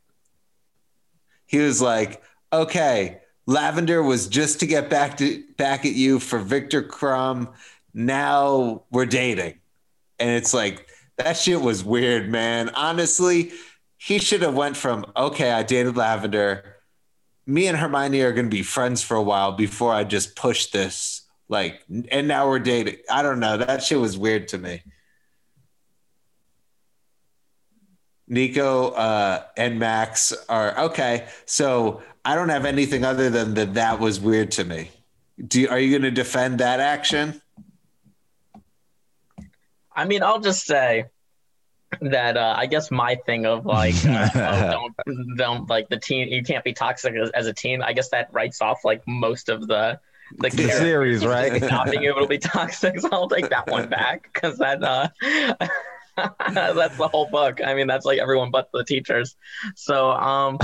He was like, okay, Lavender was just to get back to back at you for Viktor Krum. Now we're dating. And it's like That shit was weird, man. Honestly, he should have went from okay, I dated Lavender. Me and Hermione are going to be friends for a while before I just push this. Like, and now we're dating. I don't know. That shit was weird to me. Nico uh, and Max are okay. So I don't have anything other than that. That was weird to me. Do you, are you going to defend that action? I mean, I'll just say that uh, I guess my thing of like uh, oh, don't don't like the team you can't be toxic as, as, a team. I guess that writes off like most of the the, the series, right? Not being able to be toxic, so I'll take that one back because that uh, that's the whole book. I mean, that's like everyone but the teachers. So, um,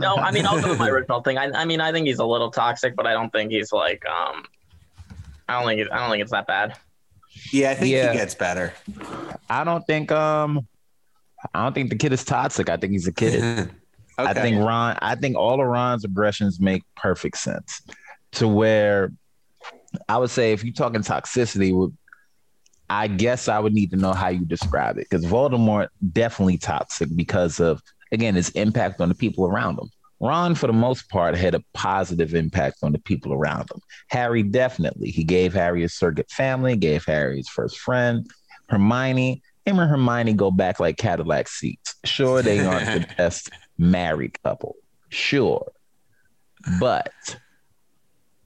no, I mean, I'll go with my original thing. I, I mean, I think he's a little toxic, but I don't think he's like, um, I don't think, I don't think it's that bad. Yeah, I think yeah. he gets better. I don't think, um, I don't think the kid is toxic. I think he's a kid. okay. I think Ron, I think all of Ron's aggressions make perfect sense to where I would say if you're talking toxicity, I guess I would need to know how you describe it because Voldemort definitely toxic because of again his impact on the people around him. Ron, for the most part, had a positive impact on the people around him. Harry definitely. He gave Harry a surrogate family, gave Harry his first friend. Hermione, him and Hermione go back like Cadillac seats. Sure, they aren't the best married couple. Sure. But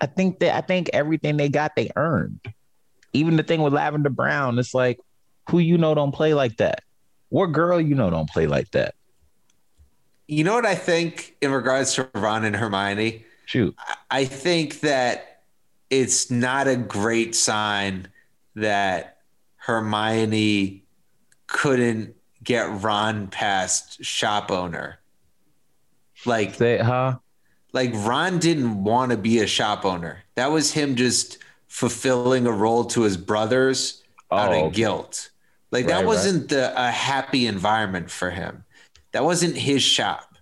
I think that I think everything they got, they earned even the thing with Lavender Brown, it's like, who you know don't play like that? What girl you know don't play like that? You know what I think in regards to Ron and Hermione? Shoot. I think that it's not a great sign that Hermione couldn't get Ron past shop owner. Like, Say, huh? Like Ron didn't want to be a shop owner. That was him just fulfilling a role to his brothers oh, out of oh, guilt. Like right, that wasn't right. the a happy environment for him. That wasn't his shop.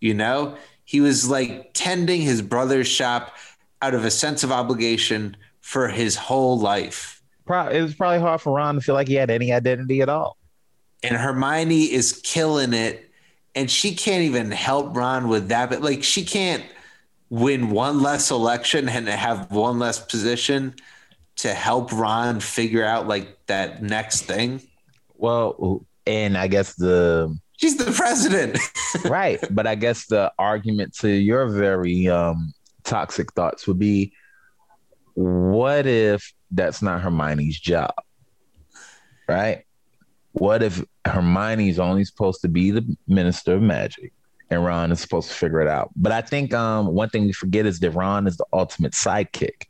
You know, he was like tending his brother's shop out of a sense of obligation for his whole life. It was probably hard for Ron to feel like he had any identity at all. And Hermione is killing it, and she can't even help Ron with that. But like, she can't win one less election and have one less position to help Ron figure out like that next thing? Well, and I guess the she's the president, right? But I guess the argument to your very um, toxic thoughts would be, what if that's not Hermione's job, right? What if Hermione's only supposed to be the minister of magic? and Ron is supposed to figure it out. But I think um, one thing we forget is that Ron is the ultimate sidekick,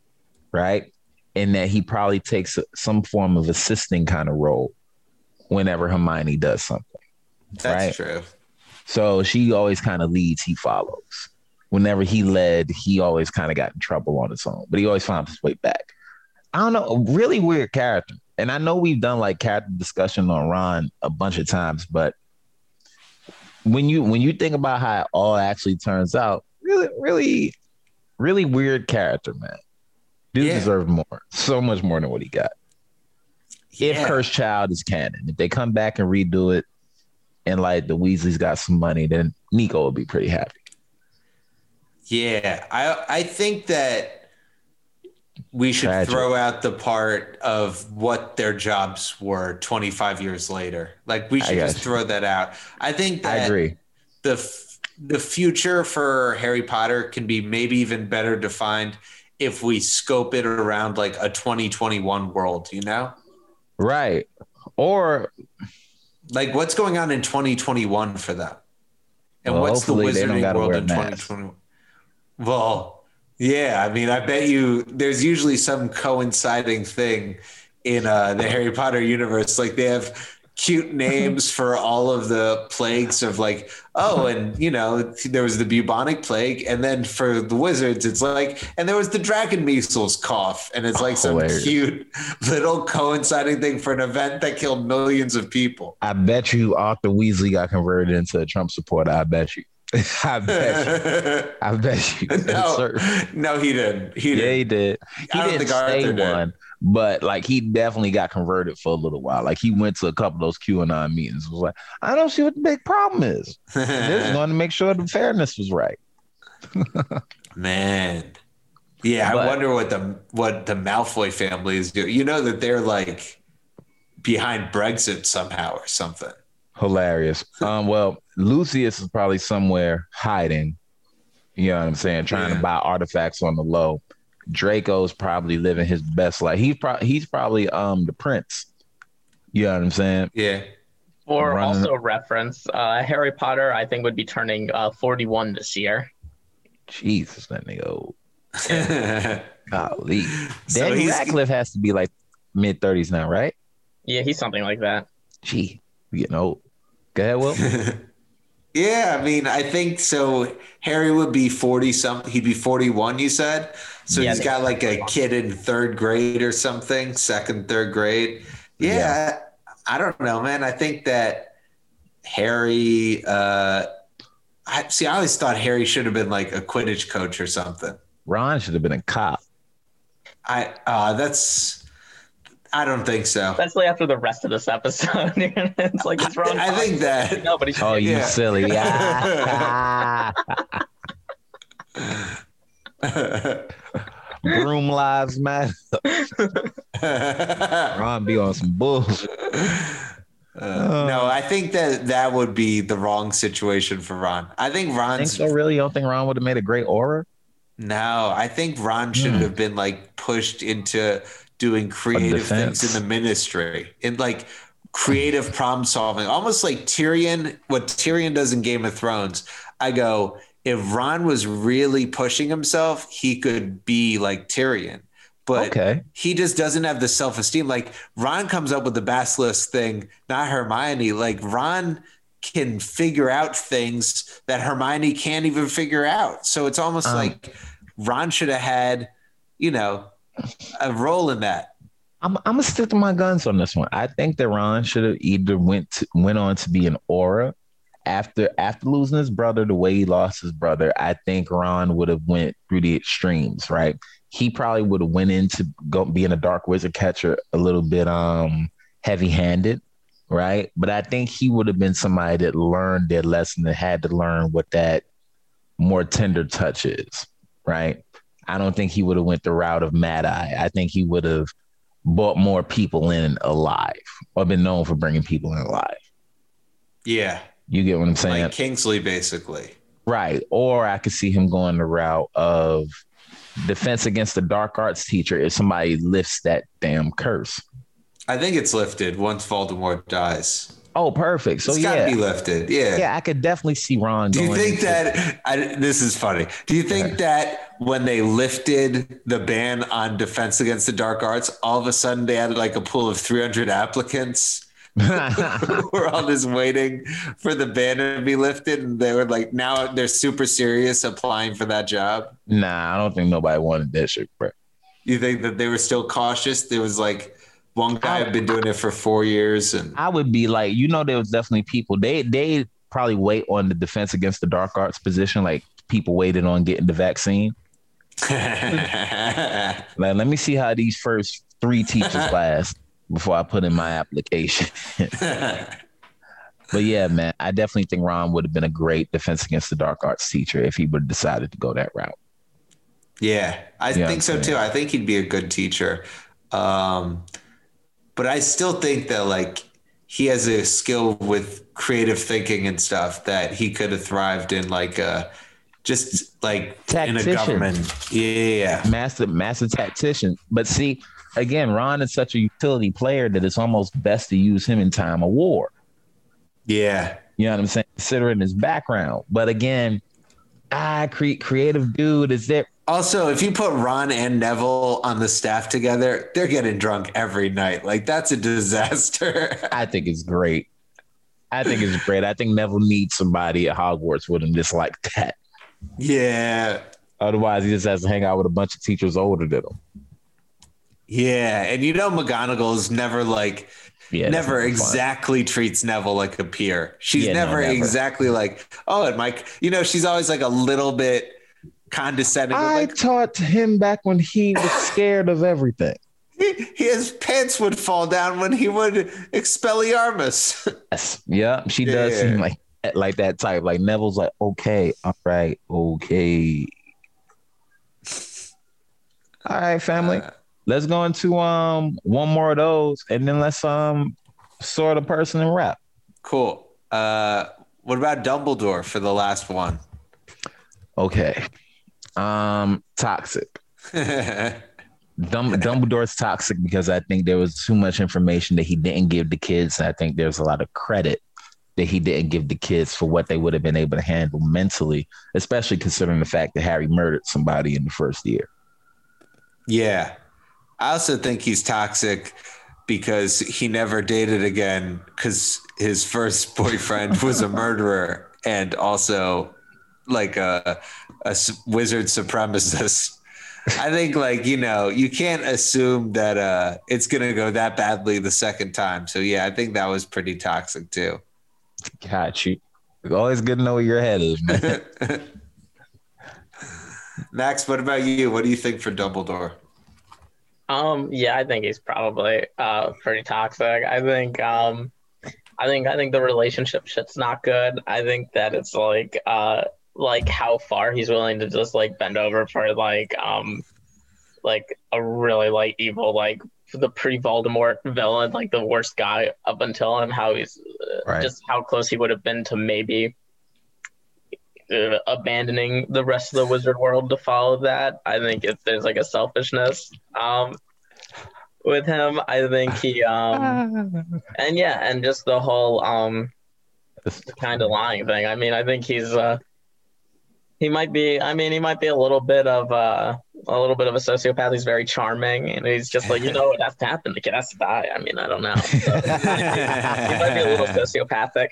right? In that he probably takes some form of assisting kind of role whenever Hermione does something. That's right? true. So she always kind of leads, he follows. Whenever he led, he always kind of got in trouble on his own, but he always found his way back. I don't know, a really weird character. And I know we've done like character discussion on Ron a bunch of times, but when you when you think about how it all actually turns out, really, really, really weird character, man. Dude yeah. deserved more, so much more than what he got. Yeah. If Cursed Child is canon, if they come back and redo it, and like the Weasleys got some money, then Nico will be pretty happy. Yeah, I I think that we should Tragic. throw out the part of what their jobs were 25 years later. Like we should just throw that out. I think I agree. The the future for Harry Potter can be maybe even better defined if we scope it around like a 2021 world, you know? Right. Or like what's going on in 2021 for them? And well, what's the wizarding world in 2021? Well, yeah, I mean, I bet you there's usually some coinciding thing in uh, the Harry Potter universe. Like they have cute names for all of the plagues of like, oh, and you know, there was the bubonic plague, and then for the wizards, it's like, and there was the dragon measles cough, and it's like some cute little coinciding thing for an event that killed millions of people. I bet you Arthur Weasley got converted into a Trump supporter. I bet you. I bet you. I bet you. No, no, he didn't. He didn't. Yeah, he did. He didn't say one, But like he definitely got converted for a little while. Like he went to a couple of those QAnon meetings. Was like, I don't see what the big problem is. They're going to make sure the fairness was right. Man, yeah, but, I wonder what the what the Malfoy family is doing. You know that they're like behind Brexit somehow or something. Hilarious. Um, well, Lucius is probably somewhere hiding. You know what I'm saying? Trying yeah. to buy artifacts on the low. Draco's probably living his best life. He's probably he's probably um the prince. You know what I'm saying? Yeah. For also reference, uh, Harry Potter, I think would be turning uh, 41 this year. Jesus, that nigga old. Golly. So Daniel Radcliffe has to be like mid 30s now, right? Yeah, he's something like that. Gee, we getting old. Go ahead, Will. yeah, I mean, I think so. Harry would be 40 something. He'd be 41, you said? So yeah, he's got like a kid in third grade or something, second, third grade. Yeah, yeah. I don't know, man. I think that Harry, uh, I see. I always thought Harry should have been like a Quidditch coach or something. Ron should have been a cop. I uh that's I don't think so. Especially after the rest of this episode. it's like it's wrong. I think that nobody Oh, you yeah. silly. Broom lives matter. Ron be on some bullshit. Uh, no, I think that that would be the wrong situation for Ron. I think Ron. Think so? Really? You don't think Ron would have made a great Auror? No, I think Ron should mm. have been like pushed into doing creative things in the ministry in like creative problem solving, almost like Tyrion. What Tyrion does in Game of Thrones, I go. If Ron was really pushing himself, he could be like Tyrion but okay. he just doesn't have the self esteem. Like Ron comes up with the basilisk thing, not Hermione. Like Ron can figure out things that Hermione can't even figure out. So it's almost um, like Ron should have had, you know, a role in that. I'm, I'm gonna stick to my guns on this one. I think that Ron should have either went to, went on to be an Auror after after losing his brother the way he lost his brother. I think Ron would have went through the extremes, right? he probably would have went into go, being a dark wizard catcher a little bit um heavy handed, right? But I think he would have been somebody that learned their lesson and had to learn what that more tender touch is, right? I don't think he would have went the route of Mad Eye. I think he would have brought more people in alive or been known for bringing people in alive. Yeah. You get what I'm saying? Like Kingsley, basically. Right. Or I could see him going the route of defense against the dark arts teacher if somebody lifts that damn curse. I think it's lifted once Voldemort dies. Oh, perfect. So it's yeah, be lifted. Yeah, yeah. I could definitely see Ron. Do you think that? I, this is funny. Do you think yeah. that when they lifted the ban on defense against the dark arts, all of a sudden they had like a pool of 300 applicants? we're all just waiting for the ban to be lifted, and they were like, now they're super serious applying for that job. Nah, I don't think nobody wanted that shit, bro. You think that they were still cautious? There was like one guy had been doing it for four years, and I would be like, you know, there was definitely people they they probably wait on the defense against the dark arts position, like people waited on getting the vaccine. like, let me see how these first three teachers last before I put in my application. but yeah, man, I definitely think Ron would have been a great defense against the dark arts teacher if he would have decided to go that route. Yeah, I you think so too. I think he'd be a good teacher. Um, but I still think that like he has a skill with creative thinking and stuff that he could have thrived in like a just like tactician. in a government. Yeah. Massive, massive tactician. But see, again, Ron is such a utility player that it's almost best to use him in time of war. Yeah. You know what I'm saying? Considering his background. But again, ah, cre- creative dude is there. Also, if you put Ron and Neville on the staff together, they're getting drunk every night. Like that's a disaster. I think it's great. I think it's great. I think Neville needs somebody at Hogwarts with him just like that. Yeah. Otherwise, he just has to hang out with a bunch of teachers older than him. Yeah, and you know McGonagall is never like yeah, never exactly fun. treats Neville like a peer. She's yeah, never, no, never, exactly like, oh, and Mike, you know, she's always like a little bit condescending. I like, taught him back when he was scared of everything. he, his pants would fall down when he would Expelliarmus. Yes. Yeah, she does Yeah. seem like like that type. Like Neville's like, okay, all right, okay. All right, family. Uh, let's go into um one more of those and then let's um sort of person and wrap. cool. Uh, what about Dumbledore for the last one? Okay. Um toxic. Dum- Dumbledore's toxic because I think there was too much information that he didn't give the kids. And I think there's a lot of credit that he didn't give the kids for what they would have been able to handle mentally, especially considering the fact that Harry murdered somebody in the first year. Yeah. I also think he's toxic because he never dated again because his first boyfriend was a murderer and also like a, a s- wizard supremacist. I think like, you know, you can't assume that uh it's going to go that badly the second time. So yeah, I think that was pretty toxic too. Got you. It's always good to know where your head is, man. Max, what about you? What do you think for Dumbledore? Um, yeah, I think he's probably uh pretty toxic. I think um I think I think the relationship shit's not good. I think that it's like uh like how far he's willing to just like bend over for like um like a really like evil like the pre-Voldemort villain, like the worst guy up until him, how he's uh, Right. just how close he would have been to maybe uh, abandoning the rest of the wizard world to follow that. I think if there's like a selfishness um, with him. I think he um, and yeah, and just the whole um, kind of lying thing. I mean, I think he's uh, he might be. I mean, he might be a little bit of uh, a little bit of a sociopath. He's very charming, and he's just like, you know, it has to happen. The kid has to die. I mean, I don't know. So, he might be a little sociopathic.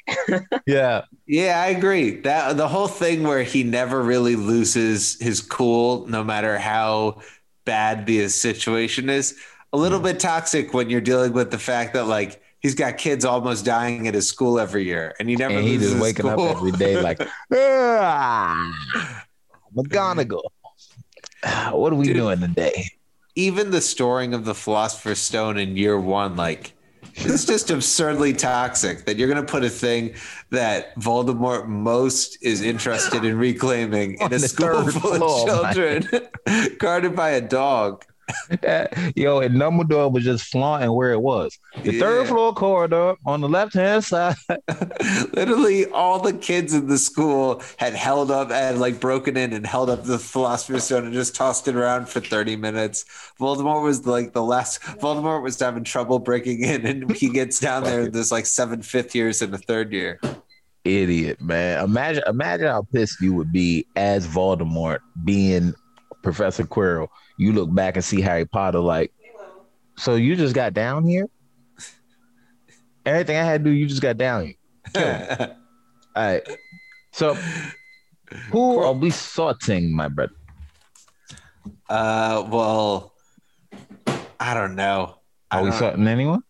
yeah. Yeah, I agree. That the whole thing where he never really loses his cool, no matter how bad the situation is, a little bit toxic when you're dealing with the fact that like he's got kids almost dying at his school every year, and he never And he just waking up every day like, ah, McGonagall. What are we Dude. doing today? Even the storing of the Philosopher's Stone in year one, like. It's just absurdly toxic that you're going to put a thing that Voldemort most is interested in reclaiming in a school full floor, of children guarded by a dog. Yo, and Dumbledore was just flaunting where it was. The third floor corridor on the left hand side. Literally, all the kids in the school had held up and like broken in and held up the Philosopher's Stone and just tossed it around for 30 minutes. Voldemort was like the last, Voldemort was having trouble breaking in, and he gets down there, and there's like seven fifth years and a third year. Idiot, man. Imagine imagine how pissed you would be as Voldemort being Professor Quirrell. You look back and see Harry Potter like, so you just got down here? Everything I had to do, you just got down here. All right. So who are we sorting, my brother? uh, well, I don't know. I Are we sorting anyone?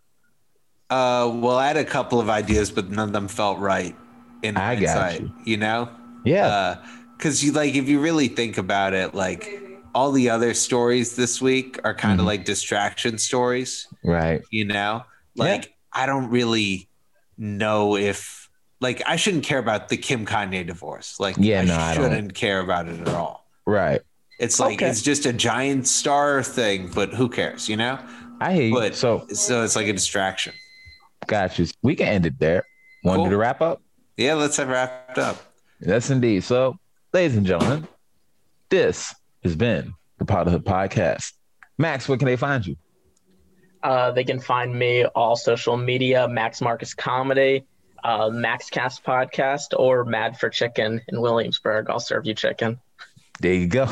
Uh, well, I had a couple of ideas, but none of them felt right. In I hindsight, you. you know. Yeah. because you like if you really think about it like all the other stories this week are kind of Mhm. like distraction stories right. you know like i don't really know if like i shouldn't care about the kim kanye divorce like Yeah, i no, I don't. shouldn't care about it at all Right. it's like Okay. it's just a giant star thing but who cares you know I hear you. But- so so it's like a distraction got you. We can end it there. Want Cool. to wrap up? yeah let's have wrapped up Yes, indeed. So, ladies and gentlemen, this has been the Potterhood Podcast. Max, where can they find you? Uh, they can find me all social media, Max Marcus Comedy, uh, MaxCast Podcast, or Mad for Chicken in Williamsburg. I'll serve you chicken. There you go.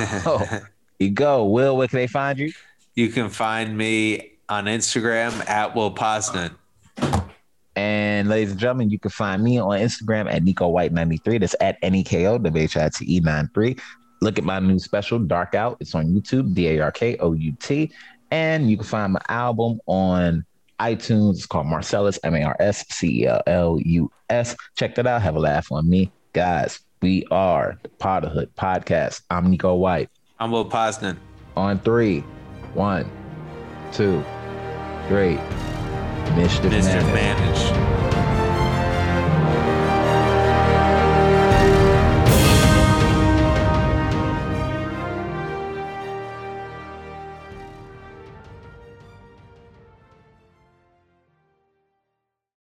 you go. Will, where can they find you? you can find me on instagram at will posnan And ladies and gentlemen, you can find me on Instagram at Neko White93. That's at N-E-K-O, W-H-I-T-E 93. Look at my new special, Dark Out. It's on YouTube, D-A-R-K-O-U-T. And you can find my album on iTunes. It's called Marscellus, M-A-R-S-C-E-L-L-U-S. Check that out. Have a laugh on me. Guys, we are the Potterhood Podcast. I'm Neko White. i'm will posnan On three, one, two, Great. Mischief, Mischief managed. managed.